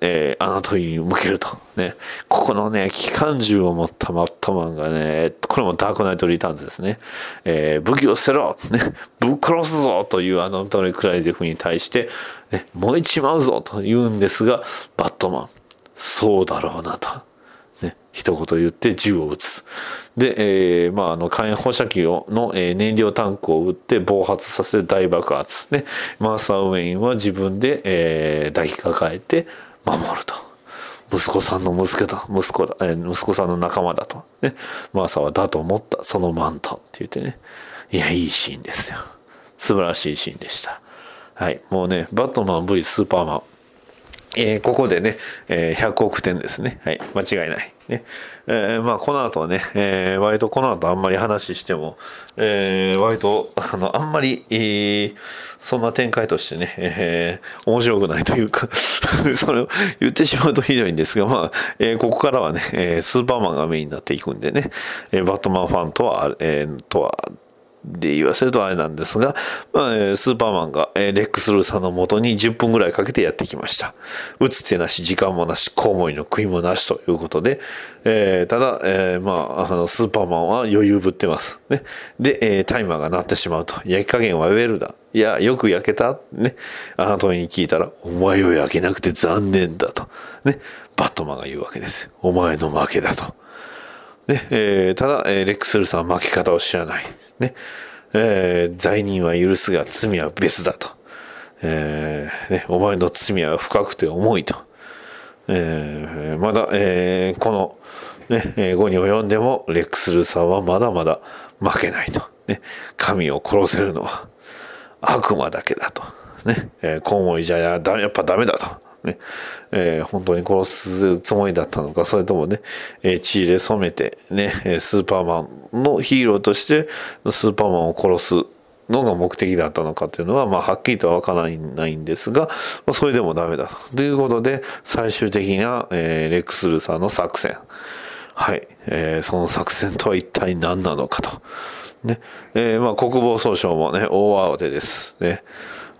えー、アナトリに向けると。ね。ここのね、機関銃を持ったマットマンがね、これもダークナイトリターンズですね。えー、武器を捨てろね。ぶっ殺すぞというアナトリ・クライゼフに対して、ね、燃えちまうぞと言うんですが、バットマン、そうだろうなと。ね、一言言って銃を撃つ。で、えー、まあ、あの、火炎放射器をの、えー、燃料タンクを撃って暴発させて大爆発。ね、マーサー・ウェインは自分で、えー、抱きかかえて守ると。息子さんの息子だ、息子だ、えー、息子さんの仲間だと。ね、マーサはだと思った、そのマントって言ってね。いや、いいシーンですよ。素晴らしいシーンでした。はい。もうね、バットマン V スーパーマン。えー、ここでね、えー、100億点ですね。はい。間違いない。ね。えー、まあ、この後はね、えー、割とこの後あんまり話しても、えー、割と、あの、あんまり、えー、そんな展開としてね、えー、面白くないというか それを言ってしまうとひどいんですが、まあ、えー、ここからはね、えー、スーパーマンがメインになっていくんでね、えー、バットマンファンとは、えー、とは、で言わせるとあれなんですが、まあ、スーパーマンが、レックス・ルーさんのもとに10分ぐらいかけてやってきました。打つ手なし、時間もなし、コウモリの食いもなしということで、えー、ただ、えー、まあ、あの、スーパーマンは余裕ぶってます。ね。で、えー、タイマーが鳴ってしまうと。焼き加減はウェルだ。いや、よく焼けた？ね。あなたに聞いたら、お前を焼けなくて残念だと。ね。バットマンが言うわけです。お前の負けだと。ね。えー、ただ、えー、レックス・ルーさんは負け方を知らない。ね、えー、罪人は許すが罪は別だと。えー、ね、お前の罪は深くて重いと。えー、まだ、えー、この、ね、えー、後に及んでも、レックス・ルーさんはまだまだ負けないと。ね、神を殺せるのは悪魔だけだと。ね、えー、コウモリじゃやっぱダメだと。ね、えー、本当に殺すつもりだったのか、それともね、えー、血で染めて、ね、スーパーマンのヒーローとしてスーパーマンを殺すのが目的だったのかっていうのは、まあ、はっきりとはわからないんですが、まあ、それでもダメだと。ということで、最終的な、えー、レックス・ルーサーの作戦。はい。えー、その作戦とは一体何なのかと。ね。えー、まあ、国防総省もね、大慌てです。ね。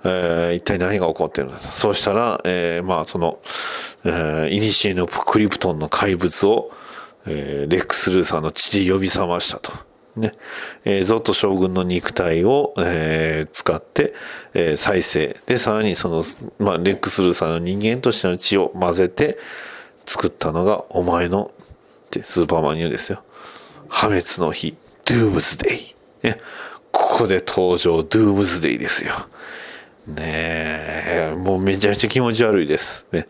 えー、一体何が起こっているのかそうしたら、えー、まあその、えー、イニシエのクリプトンの怪物を、えー、レックス・ルーサーの父で呼び覚ましたと。ね。えー、ゾット将軍の肉体を、えー、使って、えー、再生。で、さらにその、まあ、レックス・ルーサーの人間としての血を混ぜて作ったのがお前の、ってスーパーマンに言うんですよ。破滅の日、ドゥームズデイ。ね。ここで登場、ドゥームズデイですよ。ねえ、もうめちゃめちゃ気持ち悪いです。ね、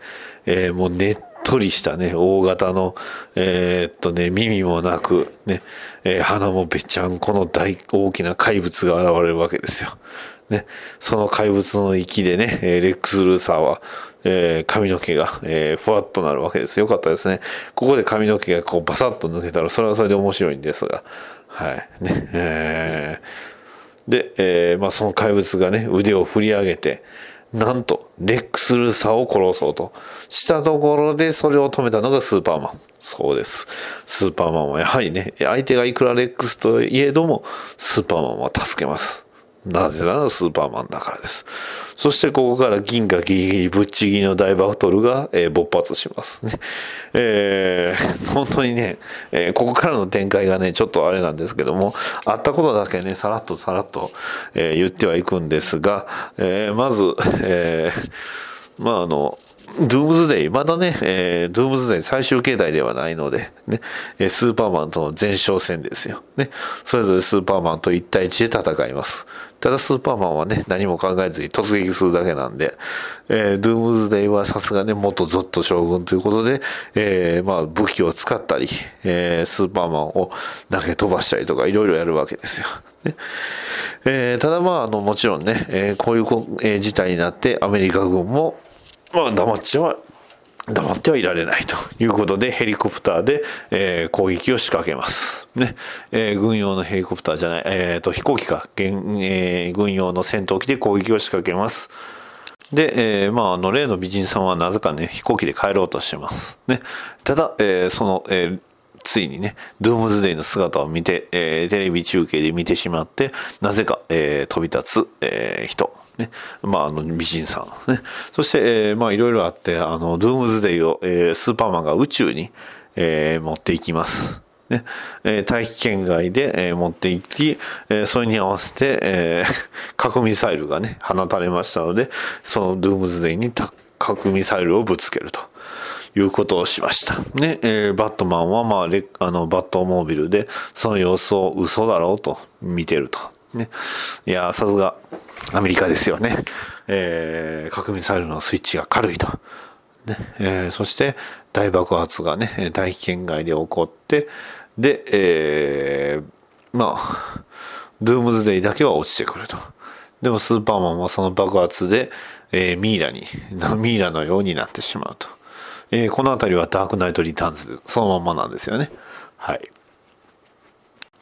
えー、もうねっとりしたね、大型の、えー、っとね、耳もなく、ね、えー、鼻もべちゃんこの大、大きな怪物が現れるわけですよ。ね、その怪物の息でね、レックス・ルーサーは、えー、髪の毛が、えー、ふわっとなるわけです。よかったですね。ここで髪の毛がこうバサッと抜けたら、それはそれで面白いんですが、はい。ね、えーで、えー、まあ、その怪物がね、腕を振り上げて、なんと、レックス・ルーサーを殺そうとしたところで、それを止めたのがスーパーマン。そうです。スーパーマンはやはりね、相手がいくらレックスといえども、スーパーマンは助けます。なぜならスーパーマンだからです。そしてここから銀河ギリギリぶっちぎりの大バトルが、えー、勃発しますね。えー、本当にね、えー、ここからの展開がね、ちょっとあれなんですけども、あったことだけね、さらっとさらっと、えー、言ってはいくんですが、えー、まず、えー、まああの、ドゥームズデイ、まだね、えー、ドゥームズデイ最終形態ではないので、ね、スーパーマンとの前哨戦ですよ。ね、それぞれスーパーマンと1対1で戦います。ただスーパーマンはね、何も考えずに突撃するだけなんで、えー、ドゥームズデイはさすがね、元ゾット将軍ということで、えー、まあ武器を使ったり、えー、スーパーマンを投げ飛ばしたりとかいろいろやるわけですよ。ねえー、ただまあ、あの、もちろんね、えー、こういう、えー、事態になってアメリカ軍も、まあ黙っちゃは黙ってはいられないということでヘリコプターで、えー、攻撃を仕掛けます。ね。えー、軍用のヘリコプターじゃない、えっ、ー、と、飛行機か、え、軍用の戦闘機で攻撃を仕掛けます。で、えー、まあ、あの、例の美人さんはなぜかね、飛行機で帰ろうとしてます。ね。ただ、えー、その、えー、ついにね、ドームズデイの姿を見て、えー、テレビ中継で見てしまって、なぜか、えー、飛び立つ、えー、人。ね。まあ、あの、美人さん。ね。そして、えー、まあ、いろいろあって、あの、ドゥームズデイを、えー、スーパーマンが宇宙に、えー、持っていきます。ね、えー、大気圏外で、えー、持っていき、えー、それに合わせて、えー、核ミサイルがね、放たれましたので、そのドゥームズデイに核ミサイルをぶつけると。いうことをしました。ね、えー、バットマンは、まあ、レあの、バットモービルで、その様子を嘘だろうと見てると。ね。いやさすが、アメリカですよね。えー、核ミサイルのスイッチが軽いと。ね。えー、そして、大爆発がね、大気圏外で起こって、で、えー、まあ、ドゥームズデイだけは落ちてくると。でもスーパーマンはその爆発で、えー、ミイラに、ミイラのようになってしまうと。えー、この辺りはダークナイトリターンズそのままなんですよね。はい。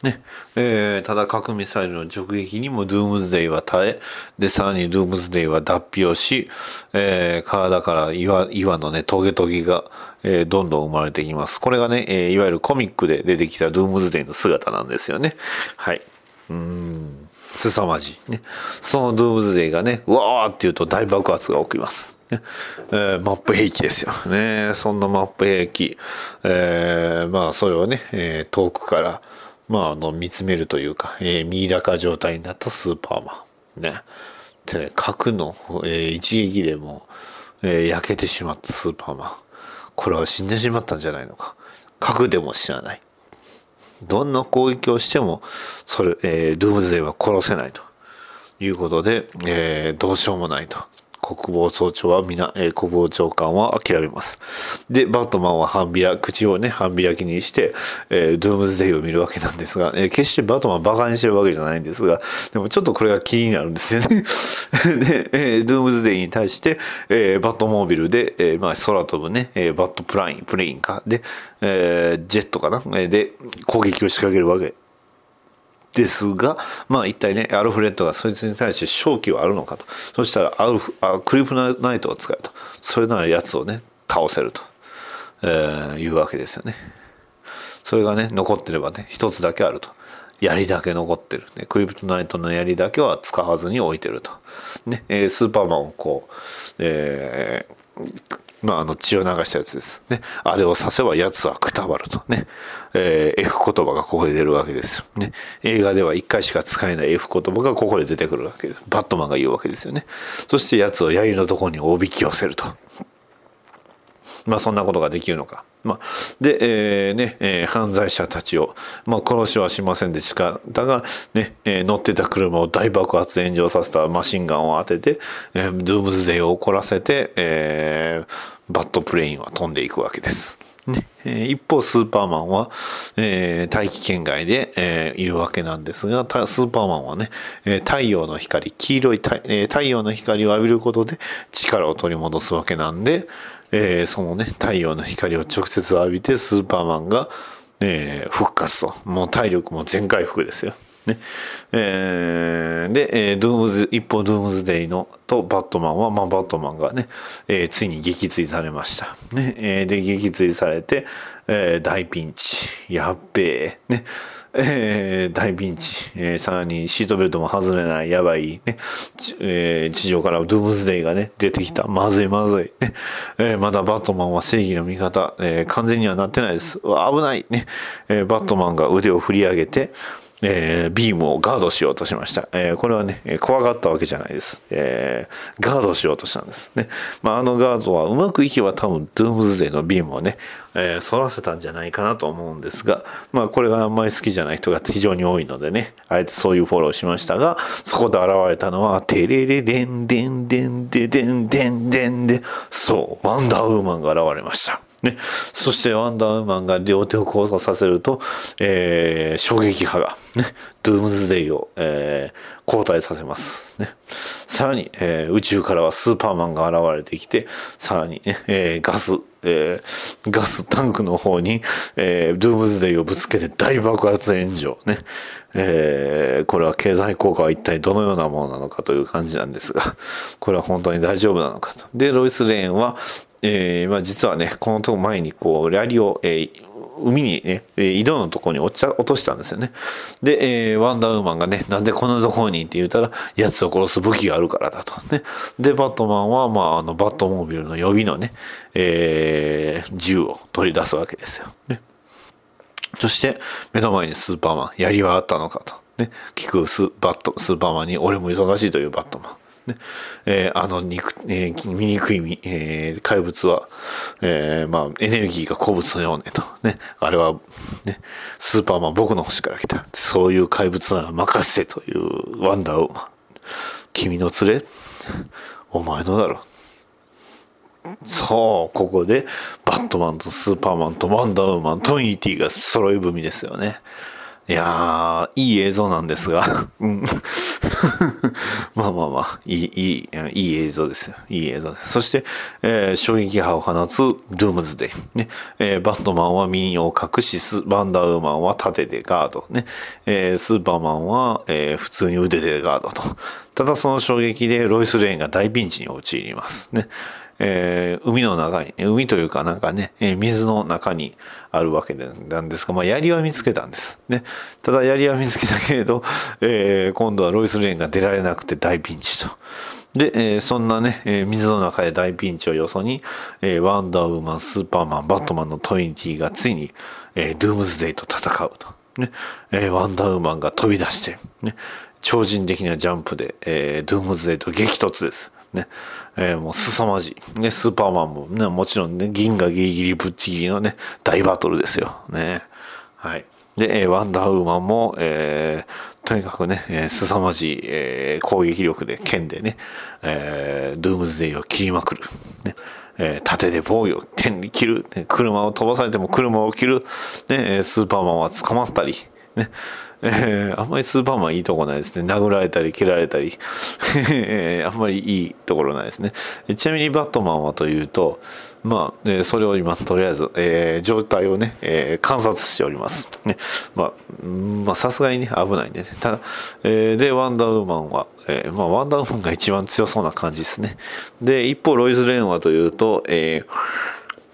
ね。えー、ただ核ミサイルの直撃にもドゥームズデイは耐えでさらにドゥームズデイは脱皮をし、えー、体から岩岩のねトゲトゲが、えー、どんどん生まれていきます。これがね、えー、いわゆるコミックで出てきたドゥームズデイの姿なんですよね。はい。うん。凄まじい。ね。そのドゥームズデイがねうわーって言うと大爆発が起きます。ね。えー、マップ兵器ですよ。ね。そんなマップ兵器、えー、まあそれをね、えー、遠くからまあ、あの、見つめるというか、えー、ミイラ化状態になったスーパーマン。ね。で、核の、えー、一撃でも、えー、焼けてしまったスーパーマン。これは死んでしまったんじゃないのか。核でも死なない。どんな攻撃をしても、それ、えー、ドゥームズデイは殺せないということで、えー、どうしようもないと。国防総長はみな、えー、国防長官は諦めます。で、バットマンは半開、口をね、半開きにして、えー、ドームズデイを見るわけなんですが、えー、決してバットマンバカにしてるわけじゃないんですが、でもちょっとこれが気になるんですよね。で、えー、ドームズデイに対して、えー、バットモービルで、えー、まあ空飛ぶね、えー、バットプライン、プレインか、で、えー、ジェットかな、で、攻撃を仕掛けるわけですが、まあ一体ね、アルフレッドがそいつに対して勝機はあるのかと。そしたらアルフ、あクリプトナイトを使うと。それなら奴をね、倒せると、えー、いうわけですよね。それがね、残ってればね、一つだけあると。槍だけ残ってる、ね。クリプトナイトの槍だけは使わずに置いてると。ね、えー、スーパーマンをこう、えー、まあ、あの血を流したやつです。ね。あれを刺せば奴はくたばるとね。えー、F 言葉がここで出るわけです。ね。映画では一回しか使えない F 言葉がここで出てくるわけです。バットマンが言うわけですよね。そして奴を槍のとこにおびき寄せると。まあそんなことができるのか。まあ、で、えー、ね、えー、犯罪者たちを、まあ殺しはしませんでしたが、ね、えー、乗ってた車を大爆発炎上させたマシンガンを当てて、えー、ドゥームズデイを怒らせて、えー、バットプレインは飛んでいくわけです。ねえ、一方スーパーマンは、えー、大気圏外で、えー、いるわけなんですがスーパーマンはね、え太陽の光黄色い太,、え太陽の光を浴びることで力を取り戻すわけなんで、えー、そのね、太陽の光を直接浴びてスーパーマンが、え、復活と。もう体力も全回復ですよ。ね。えー、で、えー、ドームズ、一方ドームズデイのとバットマンは、まあバットマンがね、えー、ついに撃墜されました。ね。えー、で、撃墜されて、えー、大ピンチ。やっべえ。ね。えー、大ピンチ、えー、さらにシートベルトも外れないやばい、ねえー、地上からドゥームズデイがね出てきたまずいまずい、ねえー、まだバットマンは正義の味方、えー、完全にはなってないです危ない、ねえー、バットマンが腕を振り上げて、えー、ビームをガードしようとしました。えー、これはね、怖がったわけじゃないです。えー、ガードしようとしたんです。ね。まあ、あのガードはうまくいけば多分、ドゥームズデーのビームをね、えー、反らせたんじゃないかなと思うんですが、まあ、これがあんまり好きじゃない人が非常に多いのでね、あえてそういうフォローしましたが、そこで現れたのは、テレレデンデンデンデデンデンデンデン、そう、ワンダーウーマンが現れました。ね、そしてワンダーウーマンが両手を交差させると、えー、衝撃波が、ね、ドゥームズデイを、えー、交代させます。ね、さらに、えー、宇宙からはスーパーマンが現れてきて、さらに、ね、えー、ガス、えー、ガスタンクの方に、えー、ドゥームズデイをぶつけて大爆発炎上。ね。えー、これは経済効果は一体どのようなものなのかという感じなんですが、これは本当に大丈夫なのかと。で、ロイス・レーンは、えー、まあ実はね、このとこ前にこう、ラリを、えー、海にね、井戸のとこに落ち落としたんですよね。で、えー、ワンダーウーマンがね、なんでこんなとこにって言ったら、奴を殺す武器があるからだと。ね。で、バットマンは、まあ、あの、バットモービルの予備のね、えー、銃を取り出すわけですよ。ね。そして、目の前にスーパーマン、槍はあったのかと。ね。聞くスバット、スーパーマンに、俺も忙しいというバットマン。ねえー、あの肉、えー、醜い、えー、怪物は、えー、まあ、エネルギーが古物のようねと。ね。あれは、ね、スーパーマン僕の星から来た。そういう怪物なら任せというワンダーウーマン。君の連れお前のだろ。そう、ここで、バットマンとスーパーマンとワンダーウーマン、トニーティが揃い踏みですよね。いやー、いい映像なんですが、うん。まあまあまあ、いい、いい、いい映像ですよ。いい映像です。そして、えー、衝撃波を放つドゥームズデイ。ね。えー、バットマンはミニを隠し、スバンダーウーマンは盾でガード。ね。えー、スーパーマンは、えー、普通に腕でガードと。ただその衝撃でロイス・レーンが大ピンチに陥ります。ね。えー、海の中に、海というかなんかね、えー、水の中にあるわけなんですが、まあ、槍は見つけたんです。ね。ただ槍は見つけたけれど、えー、今度はロイス・レーンが出られなくて大ピンチと。で、えー、そんなね、えー、水の中で大ピンチをよそに、えー、ワンダーウーマン、スーパーマン、バットマンのトリニティがついに、えー、ドゥームズデイと戦うと。ね。えー、ワンダーウーマンが飛び出して、ね。超人的なジャンプで、えー、ドゥームズデイと激突です。ね。えー、もう凄まじい。ね、スーパーマンもね、もちろんね、銀河ギリギリぶっちぎりのね、大バトルですよ。ね。はい。で、えー、ワンダーウーマンも、えー、とにかくね、えー、凄まじい、えー、攻撃力で、剣でね、えー、ドゥームズデイを切りまくる。ね。えー、盾で防御、天に切る、ね、車を飛ばされても車を切る、ね、スーパーマンは捕まったり、ね、えー、あんまりスーパーマンいいとこないですね。殴られたり、蹴られたり、あんまりいいところないですね。ちなみにバットマンはというと、まあ、えー、それを今、とりあえず、えー、状態をね、えー、観察しております。ね。まあ、まあ、さすがにね、危ないんでね。ただ、えー、で、ワンダーウーマンは、えー、まあ、ワンダーウーマンが一番強そうな感じですね。で、一方、ロイズ・レーンはというと、え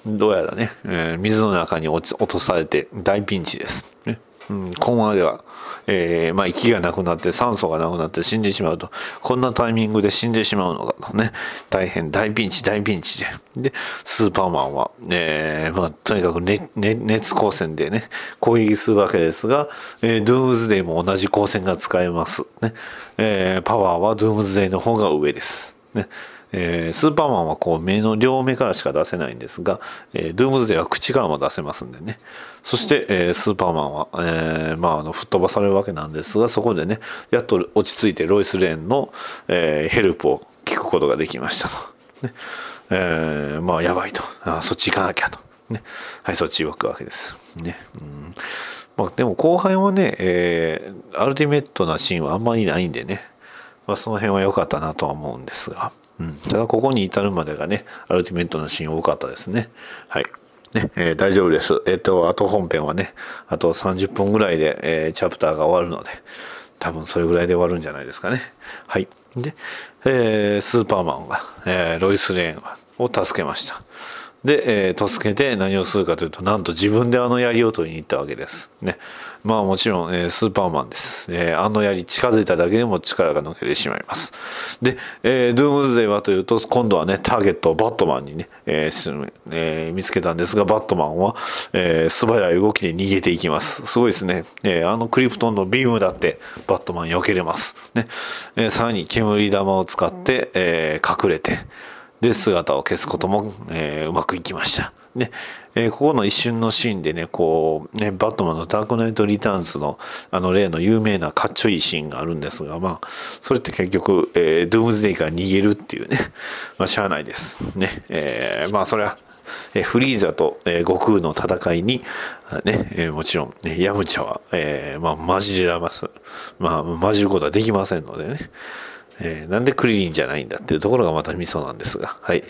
ー、どうやらね、えー、水の中に落ち落とされて大ピンチです。ね。うん、今後では、えー、まあ、息がなくなって酸素がなくなって死んでしまうと、こんなタイミングで死んでしまうのかとね、大変大ピンチ、大ピンチで。で、スーパーマンは、えー、まあ、とにかく、ねね、熱光線でね、攻撃するわけですが、えー、ドゥームズデイも同じ光線が使えます。ね、えー、パワーはドゥームズデイの方が上です。ね。えー、スーパーマンはこう目の両目からしか出せないんですが、えー、ドゥームズデイは口からも出せますんでね。そして、えー、スーパーマンは、えー、まあ、あの、吹っ飛ばされるわけなんですが、そこでね、やっと落ち着いてロイス・レーンの、えー、ヘルプを聞くことができましたと。ね。えー、まあ、やばいと。あそっち行かなきゃと。ね。はい、そっち行くわけです。ね。うんまあ、でも後半はね、えー、アルティメットなシーンはあんまりないんでね、まあ、その辺は良かったなとは思うんですが、うん、ただここに至るまでがね、アルティメットなシーン多かったですね。はい。ね、えー、大丈夫です。えっ、ー、と、あと本編はね、あと30分ぐらいで、えー、チャプターが終わるので、多分それぐらいで終わるんじゃないですかね。はい。で、えー、スーパーマンが、えー、ロイス・レーンを助けました。で、えー、助けて何をするかというと、なんと自分であの槍を取りに行ったわけです。ね。まあもちろん、えー、スーパーマンです。えー、あの槍近づいただけでも力が抜けてしまいます。で、えー、ドゥームズデイはというと、今度はね、ターゲットをバットマンにね、えーえー、見つけたんですが、バットマンは、えー、素早い動きで逃げていきます。すごいですね。えー、あのクリプトンのビームだってバットマン避けれます。ね。えー、さらに煙玉を使って、えー、隠れて、で、姿を消すことも、えー、うまくいきました。ね、えー、ここの一瞬のシーンでね、こう、ね、バットマンのダークナイトリターンズの、あの例の有名なかっちょいいシーンがあるんですが、まあ、それって結局、えー、ドゥームズデイから逃げるっていうね、まあ、しゃあないです。ね、えー、まあ、それは、えフリーザと、え悟空の戦いに、ね、えもちろん、ね、ヤムチャは、えまあ、混じらます。まあ、混じることはできませんのでね。えーなんでクリリンじゃないんだっていうところがまたミソなんですが。はい。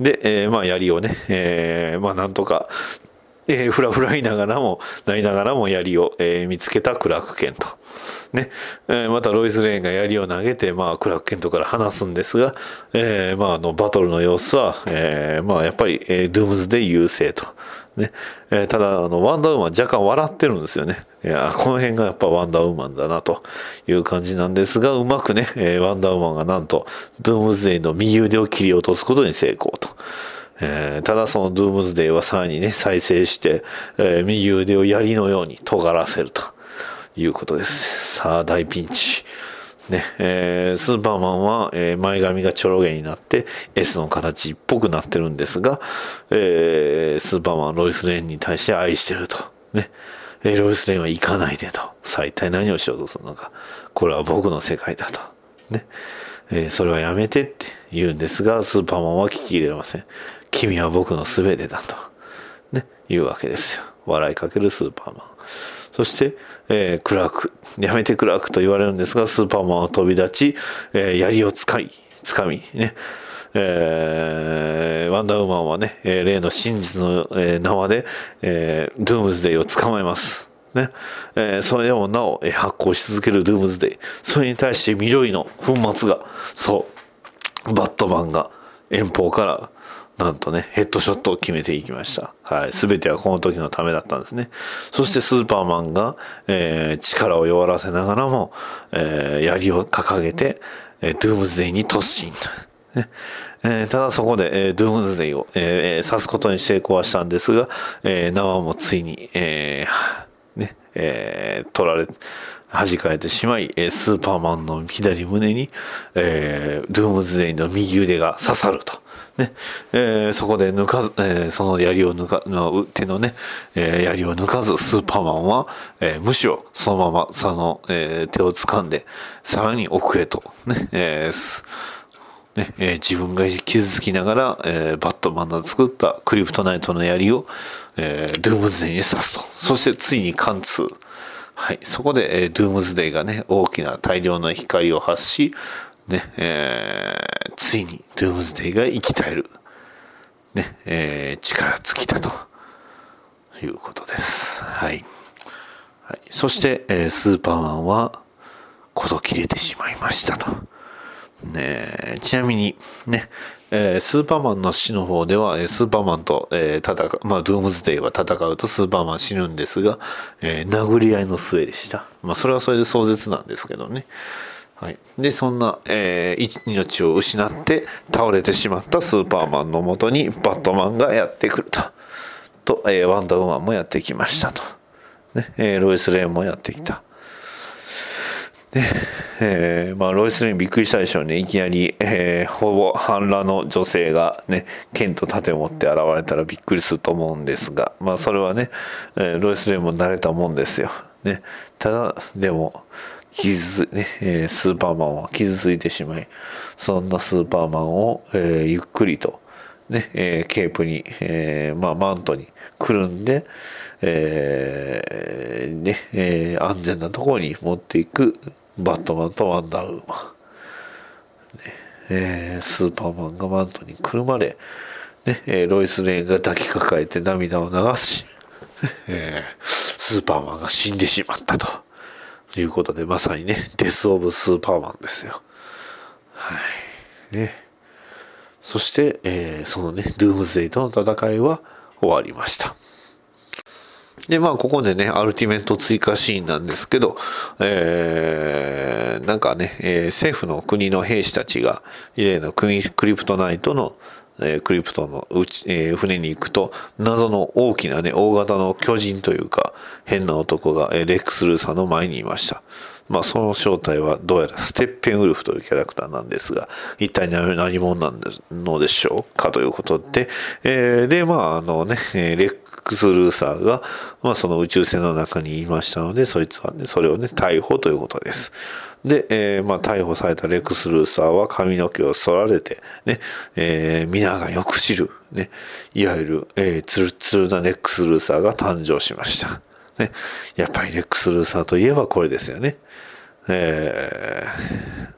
で、えーまあ、槍をね、えーまあ、なんとか、えー、フラフラいながらも、なりながらも槍を、えー見つけたクラークケント。ね。えーまたロイス・レーンが槍を投げて、まあ、クラークケントから離すんですが、えーまあ、あの、バトルの様子は、えーまあ、やっぱり、えードゥームズで優勢と。ね。えーただ、あの、ワンダーウーマン若干笑ってるんですよね。いや、この辺がやっぱワンダーウーマンだなという感じなんですが、うまくね、えーワンダーウーマンがなんと、ドゥームズデイの右腕を切り落とすことに成功と。えーただそのドゥームズデイはさらにね、再生して、えー右腕を槍のように尖らせるということです。さあ、大ピンチ。ね、えースーパーマンは、えー前髪がちょろげになって S の形っぽくなってるんですが、えースーパーマンロイス・レーンに対して愛してると。ね。えーロイス・レーンは行かないでと。さあ一体何をしようとするのか。これは僕の世界だと。ね。えーそれはやめてって言うんですが、スーパーマンは聞き入れません。君は僕の全てだと。ね。言うわけですよ。笑いかけるスーパーマン。そして、えークラーク、やめてクラークと言われるんですが、スーパーマンは飛び立ち、えー槍を使い、掴み、ね、えーワンダーウーマンはね、えー例の真実の、えー縄で、えードゥームズデイを捕まえます。ね。えーそれでもなお、えー発行し続けるドゥームズデイ。それに対して緑の粉末が、そう、バットマンが遠方から、なんとね、ヘッドショットを決めていきました。はい。すべてはこの時のためだったんですね。そしてスーパーマンが、えー力を弱らせながらも、えー槍を掲げて、えードゥームズデイに突進。ねえーただそこで、えードゥームズデイを、えー刺すことに成功はしたんですが、えー縄もついに、えーね、えー取られ、弾かれてしまい、えスーパーマンの左胸に、えードゥームズデイの右腕が刺さると。ね。えーそこで抜かず、えーその槍を抜かの手のね、えー槍を抜かずスーパーマンは、えむしろそのままその、え手を掴んでさらに奥へとね、えねえ自分が傷つきながら、えバットマンの作ったクリプトナイトの槍を、えドゥームズデイに刺すと。そしてついに貫通。はい、そこで、えドゥームズデイがね大きな大量の光を発し、ねえーついにドゥームズデイが生き絶える、ねえー力尽きたということです。はいはい、そして、えースーパーマンは事切れてしまいましたと。ねちなみにね、えースーパーマンの死の方では、えスーパーマンと、えー戦う、まあ、ドゥームズデイは戦うとスーパーマン死ぬんですが、え殴り合いの末でした。まあ、それはそれで壮絶なんですけどね。はい。で、そんな、えー命を失って倒れてしまったスーパーマンのもとにバットマンがやってくると。と、えーワンダーウーマンもやってきましたと。ね、えーロイス・レーンもやってきた。で、えーまあ、ロイス・レーンびっくりしたでしょうね。いきなり、えーほぼ半裸の女性がね、剣と盾を持って現れたらびっくりすると思うんですが、まあ、それはね、えーロイス・レーンも慣れたもんですよ。ね、ただ、でも、傷つ、ね、えスーパーマンは傷ついてしまい、そんなスーパーマンを、えーゆっくりと、ね、えケープに、えーまあ、マントにくるんで、えーね、えー安全なところに持っていくバットマンとワンダーウーマン。ねえースーパーマンがマントにくるまれ、ねえーロイス・レーンが抱きかかえて涙を流し、えースーパーマンが死んでしまったとということでまさにねデス・オブ・スーパーマンですよ。はいね、そして、えーそのねドゥームズデイとの戦いは終わりました。で、まあ、ここでね、アルティメット追加シーンなんですけど、えー、なんかね、えー政府の国の兵士たちが、異例のククリプトナイトの、えークリプトのうち、えー船に行くと、謎の大きなね、大型の巨人というか、変な男が、えーレックス・ルーサーの前にいました。まあ、その正体はどうやらステッペンウルフというキャラクターなんですが、一体何者なんのでしょうかということで、えーで、まあ、あのね、レックス・ルーサーが、まあ、その宇宙船の中にいましたのでそいつはねそれをね逮捕ということです。で、えー、まあ、逮捕されたレックス・ルーサーは髪の毛を剃られて、ね、えー、皆がよく知る、ね、いわゆる、えー、ツルツルなレックス・ルーサーが誕生しました。ね、やっぱりレックス・ルーサーといえばこれですよね。え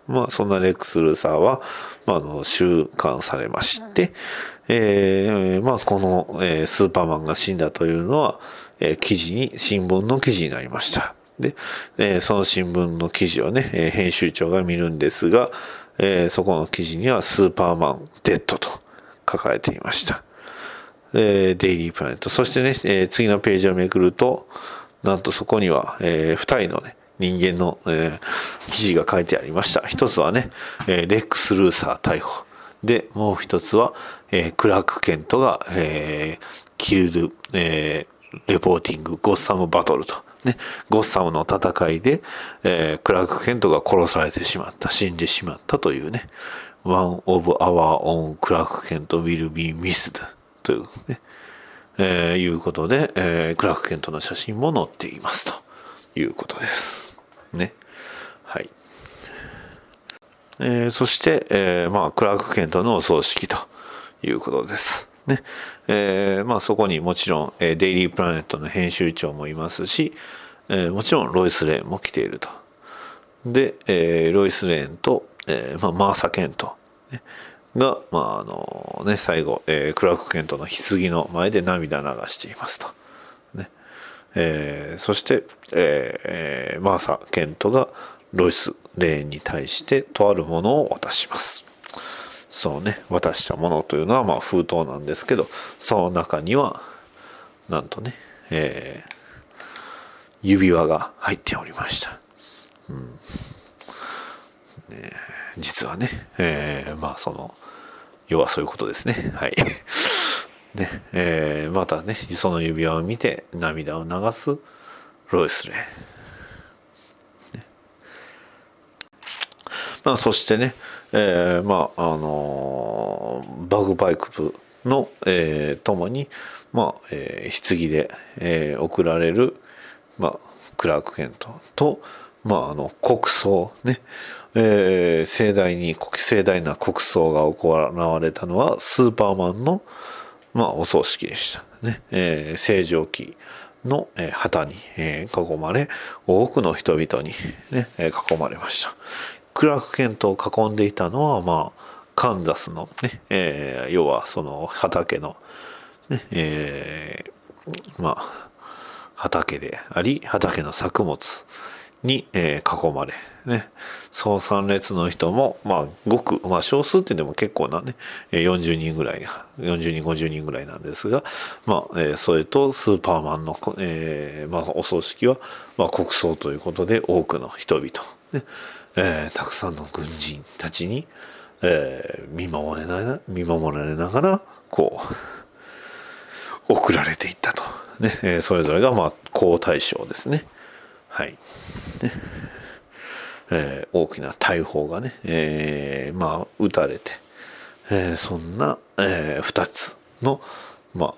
ー、まあそんなレックス・ルーサーは、まあ、あの収監されまして、えー、まあこの、えー、スーパーマンが死んだというのは、えー、記事に新聞の記事になりました。で、えー、その新聞の記事をね、えー、編集長が見るんですが、えー、そこの記事にはスーパーマンデッドと書かれていました。えー、デイリープラネット。そしてね、えー、次のページをめくると、なんとそこには、えー、二人のね、人間の、えー、記事が書いてありました。一つはね、えー、レックス・ルーサー逮捕。で、もう一つは、えー、クラーク・ケントが、えー、キルド、えー、レポーティング、ゴッサム・バトルと。ね、ゴッサムの戦いで、えー、クラーク・ケントが殺されてしまった、死んでしまったというね、One of our own クラーク・ケント will be missed というね、えー、いうことで、えー、クラーク・ケントの写真も載っていますということです。ね。はい。えー、そして、えー、まあ、クラーク・ケントのお葬式ということです。ね。えー、まあ、そこにもちろん、えー、デイリー・プラネットの編集長もいますし、えー、もちろんロイス・レーンも来ていると。で、えー、ロイス・レーンと、えーまあ、マーサ・ケント、ね、が、まああのね、最後、えー、クラーク・ケントの棺の前で涙流していますと。ねえー、そして、えー、マーサ・ケントがロイス・レーンに対してとあるものを渡します。そうね、渡したものというのはまあ封筒なんですけど、その中には、なんとね、えー、指輪が入っておりました。うんね、実はね、えー、まあその、要はそういうことですね。はい。ねえー、またねその指輪を見て涙を流すロイスレー、ねまあ、そしてね、えー、まああのー、バグパイクの、えー、ともに、まあえー、棺で、えー、送られる、まあ、クラーク・ケントと、まあ、あの国葬ね、えー、盛大に盛大な国葬が行われたのはスーパーマンの「まあ、お葬式でした。ね。えー、正常期の、えー、旗に、えー、囲まれ、多くの人々に、ね、えー、囲まれました。クラーク・ケントを囲んでいたのは、まあ、カンザスのね、えー、要はその畑の、ね、えー、まあ、畑であり、畑の作物に、えー、囲まれ、ね、その参列の人も、まあ、ごく、まあ、少数って言っても結構なね、40人ぐらい、40人、50人ぐらいなんですが、まあ、えー、それとスーパーマンの、えー、まあ、お葬式は、まあ、国葬ということで、多くの人々、ね、えー、たくさんの軍人たちに、えー、見守れな見守られながら、こう、送られていったと。ね、えー、それぞれが、まあ、皇太子ですね。はい。ねえー、大きな大砲がね、えー、まあ撃たれて、えー、そんな、えー、2つのま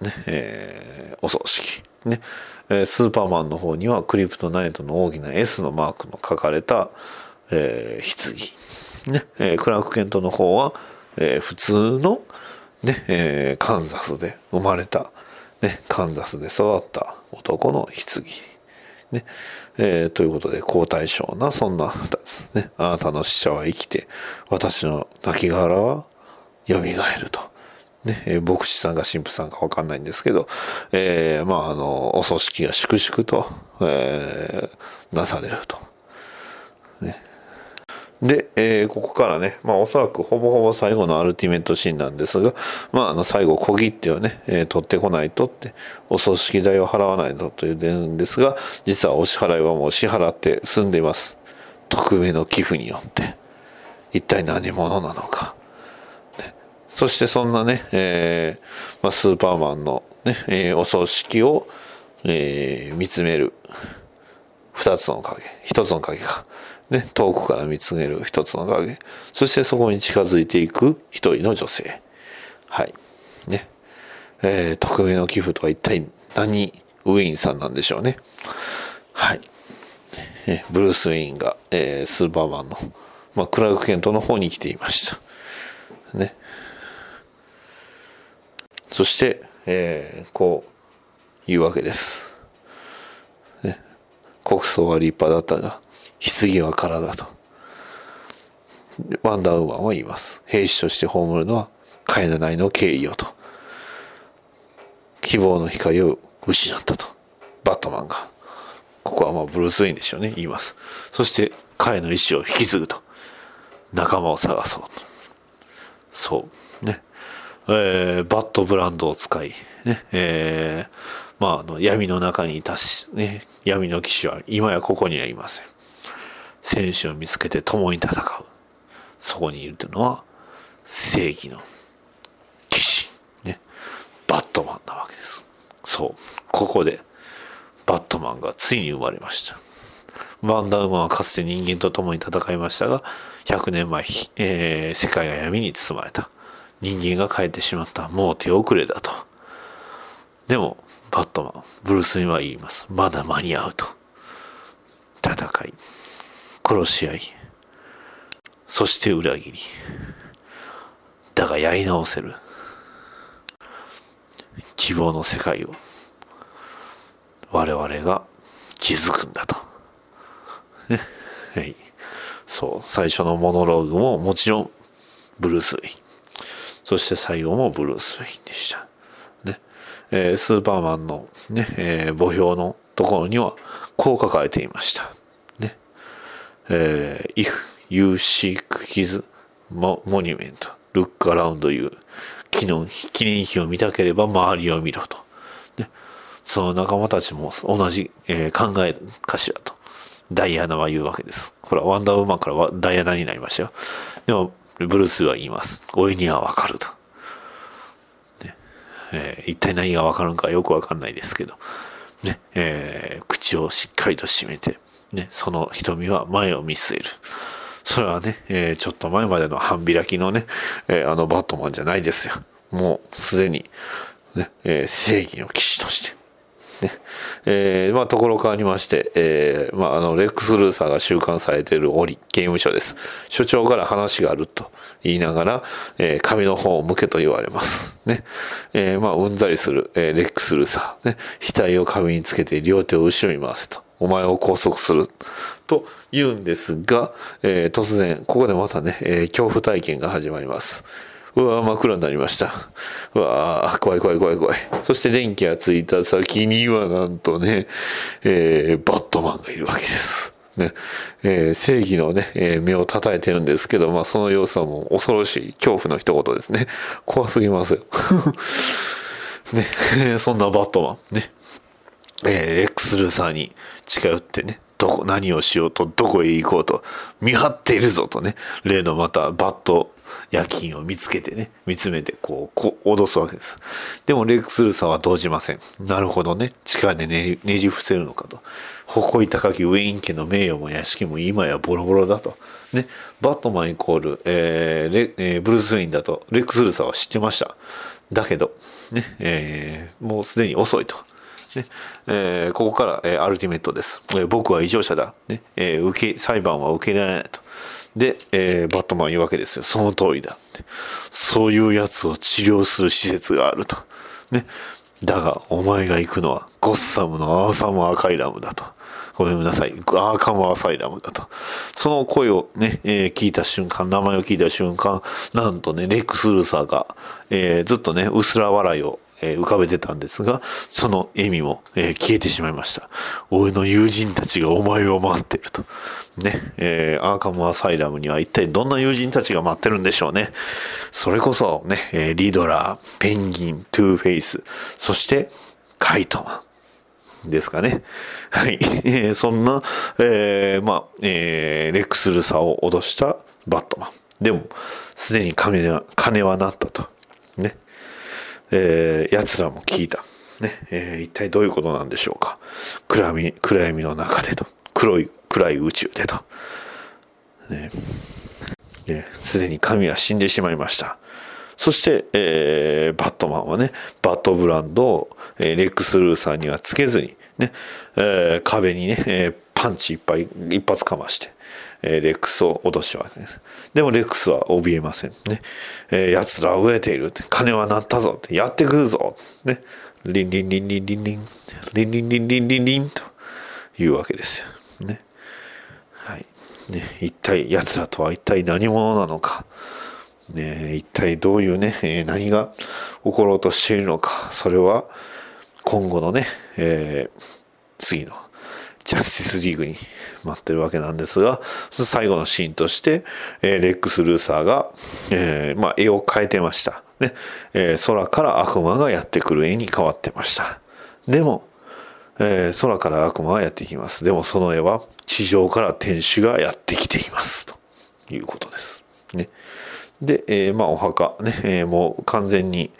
あね、えー、お葬式ね、え、スーパーマンの方にはクリプトナイトの大きな S のマークの書かれた、えー、棺、ね。えー、クラーク・ケントの方は、えー、普通の、ねえー、カンザスで生まれた、ね、カンザスで育った男の棺。ね。えー、ということで皇太子なそんな2つ。ね。あなたの死者は生きて私の亡骸はよみがえると。ね、えー、牧師さんか神父さんか分かんないんですけど、えー、まああのお葬式が粛々と、えー、なされると。ね、で、えー、ここからね、まあおそらくほぼほぼ最後のアルティメットシーンなんですが、まああの最後小切手をね、えー、取ってこないとって、お葬式代を払わないとというんですが、実はお支払いはもう支払って済んでいます。匿名の寄付によって。一体何者なのか。そしてそんなね、えーまあ、スーパーマンのね、えー、お葬式を、えー、見つめる二つの影、一つの影か。ね、遠くから見つめる一つの影。そしてそこに近づいていく一人の女性。はい。ね。えー、匿名の寄付とは一体何ウィーンさんなんでしょうね。はい、えブルース・ウィーンが、えー、スーパーマンの、まあ、クラーク・ケントの方に来ていました。そしてえー、こういうわけです、ね、国葬は立派だったが棺は空だと。ワンダーウーマンは言います。兵士として葬るのは彼のないの敬意よと。希望の光を失ったと。バットマンが。ここはまあブルース・ウィンでしょうね。言います。そして彼の意志を引き継ぐと。仲間を探そう。そう。えー、バッドブランドを使い、ね、えー、まあ、あの、闇の中にいたし、ね、闇の騎士は今やここにはいません。戦士を見つけて共に戦う。そこにいるというのは、正義の騎士、ね、バットマンなわけです。そう、ここで、バットマンがついに生まれました。ワンダーウーマンはかつて人間と共に戦いましたが、100年前、えー、世界が闇に包まれた。人間が帰ってしまった。もう手遅れだと。でも、バットマン、ブルース・には言います。まだ間に合うと。戦い、殺し合い、そして裏切り。だがやり直せる。希望の世界を我々が築くんだと。ね。はい。そう、最初のモノローグももちろんブルース・ウィン。そして最後もブルース・ウィンでした。ね。えー、スーパーマンのね、えー、墓標のところにはこう書かれていました。ね。えー、if you seek his monument, look around you. 記念碑を見たければ周りを見ろと。ね。その仲間たちも同じ、えー、考えかしらと。ダイアナは言うわけです。これはワンダーウーマンからダイアナになりましたよ。でも、ブルースは言います。俺にはわかると。ねえー、一体何がわかるのかよくわかんないですけど、ねえー、口をしっかりと閉めて、ね、その瞳は前を見据える。それはね、えー、ちょっと前までの半開きのね、え、あのバットマンじゃないですよ。もうすでに、ねえ、正義の騎士として、ね。えー、まあ、ところ変わりまして、えー、まあ、あの、レックス・ルーサーが収監されているオリ、刑務所です。所長から話があると言いながら、えー、紙の方を向けと言われます。ね。えー、まあ、うんざりする、えー、レックス・ルーサー。ね。額を紙につけて両手を後ろに回せと。お前を拘束する。と言うんですが、えー、突然、ここでまたね、えー、恐怖体験が始まります。うわ真っ暗になりました。うわ怖い怖い怖い怖い。そして電気がついた先にはなんとね、えー、バットマンがいるわけです。ね、えー、正義のね、えー、目を叩いてるんですけど、まあその様子はもう恐ろしい恐怖の一言ですね。怖すぎますよ。ね、そんなバットマン、ね、えー、レックス・ルーサーに近寄ってね、どこ、何をしようと、どこへ行こうと、見張っているぞとね、例のまたバット夜勤を見つけてね、見つめてこう、こ脅すわけです。でもレックスルーサーは動じません。なるほどね。力でねねじ伏せるのかと。誇り高きウェイン家の名誉も屋敷も今やボロボロだと。ね、バットマンイコール、えーレえー、ブルース・ウェインだと、レックスルーサーは知ってました。だけど、ね、えー、もうすでに遅いと。ねえー、ここから、えー、アルティメットです。えー、僕は異常者だ。ねえー、受け裁判は受けられないと。で、えー、バットマン言うわけですよ。その通りだって。そういうやつを治療する施設があると。ね。だが、お前が行くのは、ゴッサムのアーサム・アカイラムだと。ごめんなさい。アーカム・アサイラムだと。その声をね、えー、聞いた瞬間、名前を聞いた瞬間、なんとね、レックス・ルーサーが、えー、ずっとね、薄ら笑いをえ、浮かべてたんですが、その笑みも、え、消えてしまいました。俺の友人たちがお前を待ってると。ね、えー、アーカムアサイラムには一体どんな友人たちが待ってるんでしょうね。それこそね、え、リドラー、ペンギン、トゥーフェイス、そしてカイトマンですかね。はい。え、そんな、えー、まあ、えー、レックス・ルーサーを脅したバットマン。でも、すでに鐘は、鐘は鳴ったと。ね。えー、奴らも聞いた。ね、えー、一体どういうことなんでしょうか。暗闇、暗闇の中でと。黒い、暗い宇宙でと。ね。すでに神は死んでしまいました。そして、えーバットマンはね、バットブランドを、えーレックス・ルーサーにはつけずに、ね、えー壁にね、えーパンチいっぱい、一発かまして、えーレックスを脅しわけです。でもレックスは怯えませんね。えー奴らは飢えているって、金は鳴ったぞって、やってくるぞね。リンリンリンリンリンリン、リンリンリンリンリンリンというわけですよ。ね。はい。ね、一体、奴らとは一体何者なのか。ね、一体どういうね、えー何が起ころうとしているのか。それは、今後のね、えー次のジャスティスリーグに待ってるわけなんですが、最後のシーンとして、えーレックス・ルーサーが、えーまあ、絵を変えてました。ね、えー空から悪魔がやってくる絵に変わってました。でも、えー空から悪魔はやってきます。でもその絵は地上から天使がやってきています。ということです。ね。で、えーまあお墓ね、えーもう完全に、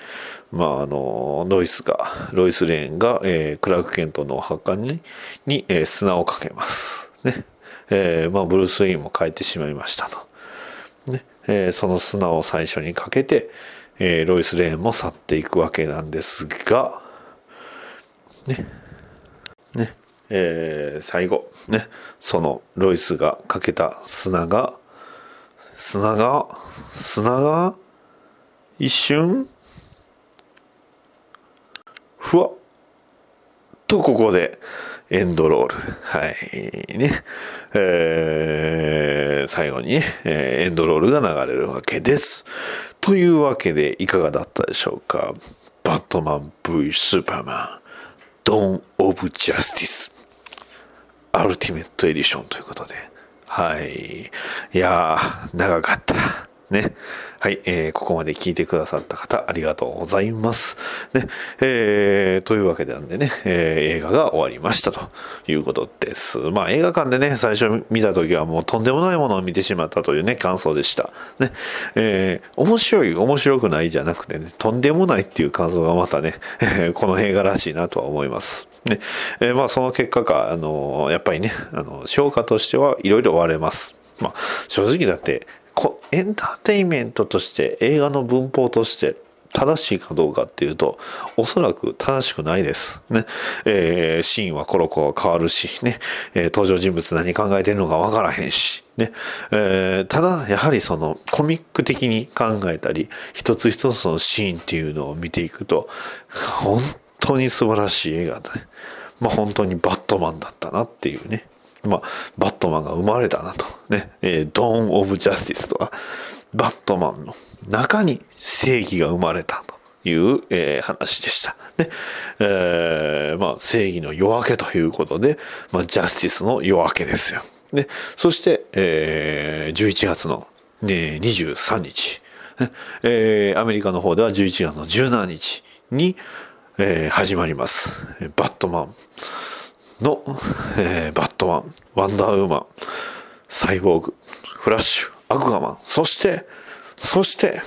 まああの、ロイスが、ロイス・レーンが、えークラーク・ケントのお墓に、に、え砂をかけます。ね。えーまあブルース・ウェインも帰ってしまいましたと。ねえーその砂を最初にかけて、えーロイス・レーンも去っていくわけなんですが、ね、ね、えー最後、ね、そのロイスがかけた砂が、砂が、砂が、一瞬、ふわっとここでエンドロール。はい。ね。えー最後にね、えエンドロールが流れるわけです。というわけで、いかがだったでしょうか？バットマン V スーパーマン、ドン・オブ・ジャスティス、アルティメット・エディションということで。はい。いやー、長かった。ね。はい、えーここまで聞いてくださった方、ありがとうございます。ね。えーというわけでなんでね、えー映画が終わりましたということです。まあ映画館でね、最初見た時はもうとんでもないものを見てしまったというね、感想でした。ね。えー面白い、面白くないじゃなくてね、とんでもないっていう感想がまたね、この映画らしいなとは思います。ね。えーまあその結果か、あのやっぱりね、あの、評価としてはいろいろ割れます。まあ正直だって、エンターテインメントとして映画の文法として正しいかどうかっていうとおそらく正しくないです。ね。えーシーンはコロコロ変わるしね、えー登場人物何考えてるのかわからへんしね。えーただやはりそのコミック的に考えたり一つ一つのシーンっていうのを見ていくと本当に素晴らしい映画だね。まあ本当にバットマンだったなっていうね。まあ、バットマンが生まれたなと。ね。えードーン・オブ・ジャスティスとは、バットマンの中に正義が生まれたという、えー話でした。ね。えーまあ、正義の夜明けということで、まあ、ジャスティスの夜明けですよ。で、そして、えー11月の、ね、23日、ねえーアメリカの方では11月の17日に、えー始まります。バットマンの、えーバットマン、ワンダーウーマン、サイボーグ、フラッシュ、アクアマン、そして、そして、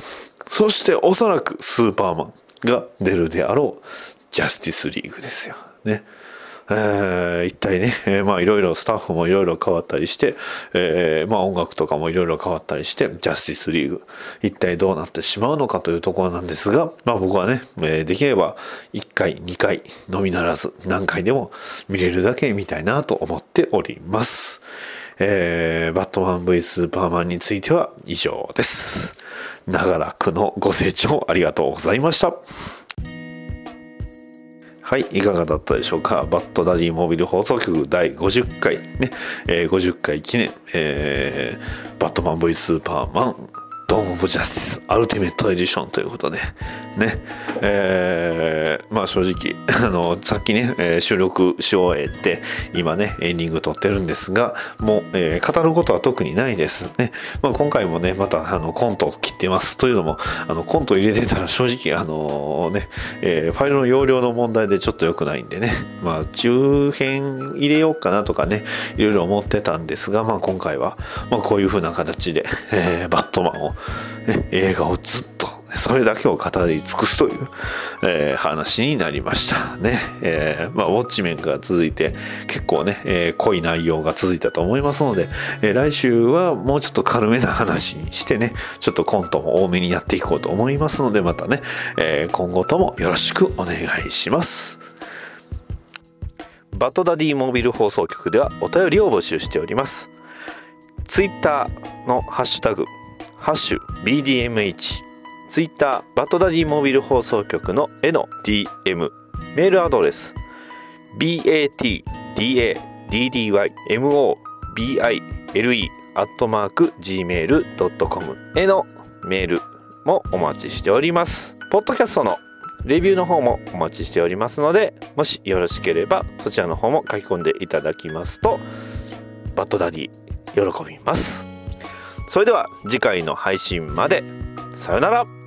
そしておそらくスーパーマンが出るであろうジャスティスリーグですよ。ね。えー一体ね、えーまあいろいろスタッフもいろいろ変わったりして、えーまあ音楽とかもいろいろ変わったりして、ジャスティスリーグ、一体どうなってしまうのかというところなんですが、まあ僕はね、えーできれば1回、2回のみならず何回でも見れるだけ見たいなと思っております。えーバットマン V スーパーマンについては以上です。長らくのご清聴ありがとうございました。はい、いかがだったでしょうか？バッドダディモビル放送局第50回ね、えー50回記念、えーバットマン V スーパーマン、ドーン・オブ・ジャスティス・アルティメット・エディションということで、ね、えーまあ正直、あの、さっきね、えー収録し終えて、今ね、エンディング撮ってるんですが、もう、えー語ることは特にないですね。まあ今回もね、また、あの、コントを切ってます。というのも、あの、コント入れてたら正直、あのね、えーファイルの容量の問題でちょっと良くないんでね、まあ中編入れようかなとかね、いろいろ思ってたんですが、まあ今回は、まあこういう風な形で、えーバットマンを、ね、映画をずっと、それだけを語り尽くすという、えー、話になりましたね。えー、まあ、ウォッチメンが続いて結構ね、えー、濃い内容が続いたと思いますので、え来週はもうちょっと軽めな話にしてね、ちょっとコントも多めにやっていこうと思いますので、またね、え今後ともよろしくお願いします。バトダディモービル放送局ではお便りを募集しております。ツイッターのハッシュタグ、ハッシュ BDMH、ツイッターバトダディモービル放送局のへの DM、メールアドレス、batdaddymobile アットマーク gmail.com へのメールもお待ちしております。ポッドキャストのレビューの方もお待ちしておりますので、もしよろしければそちらの方も書き込んでいただきますと、バッドダディ喜びます。それでは次回の配信まで。さよなら。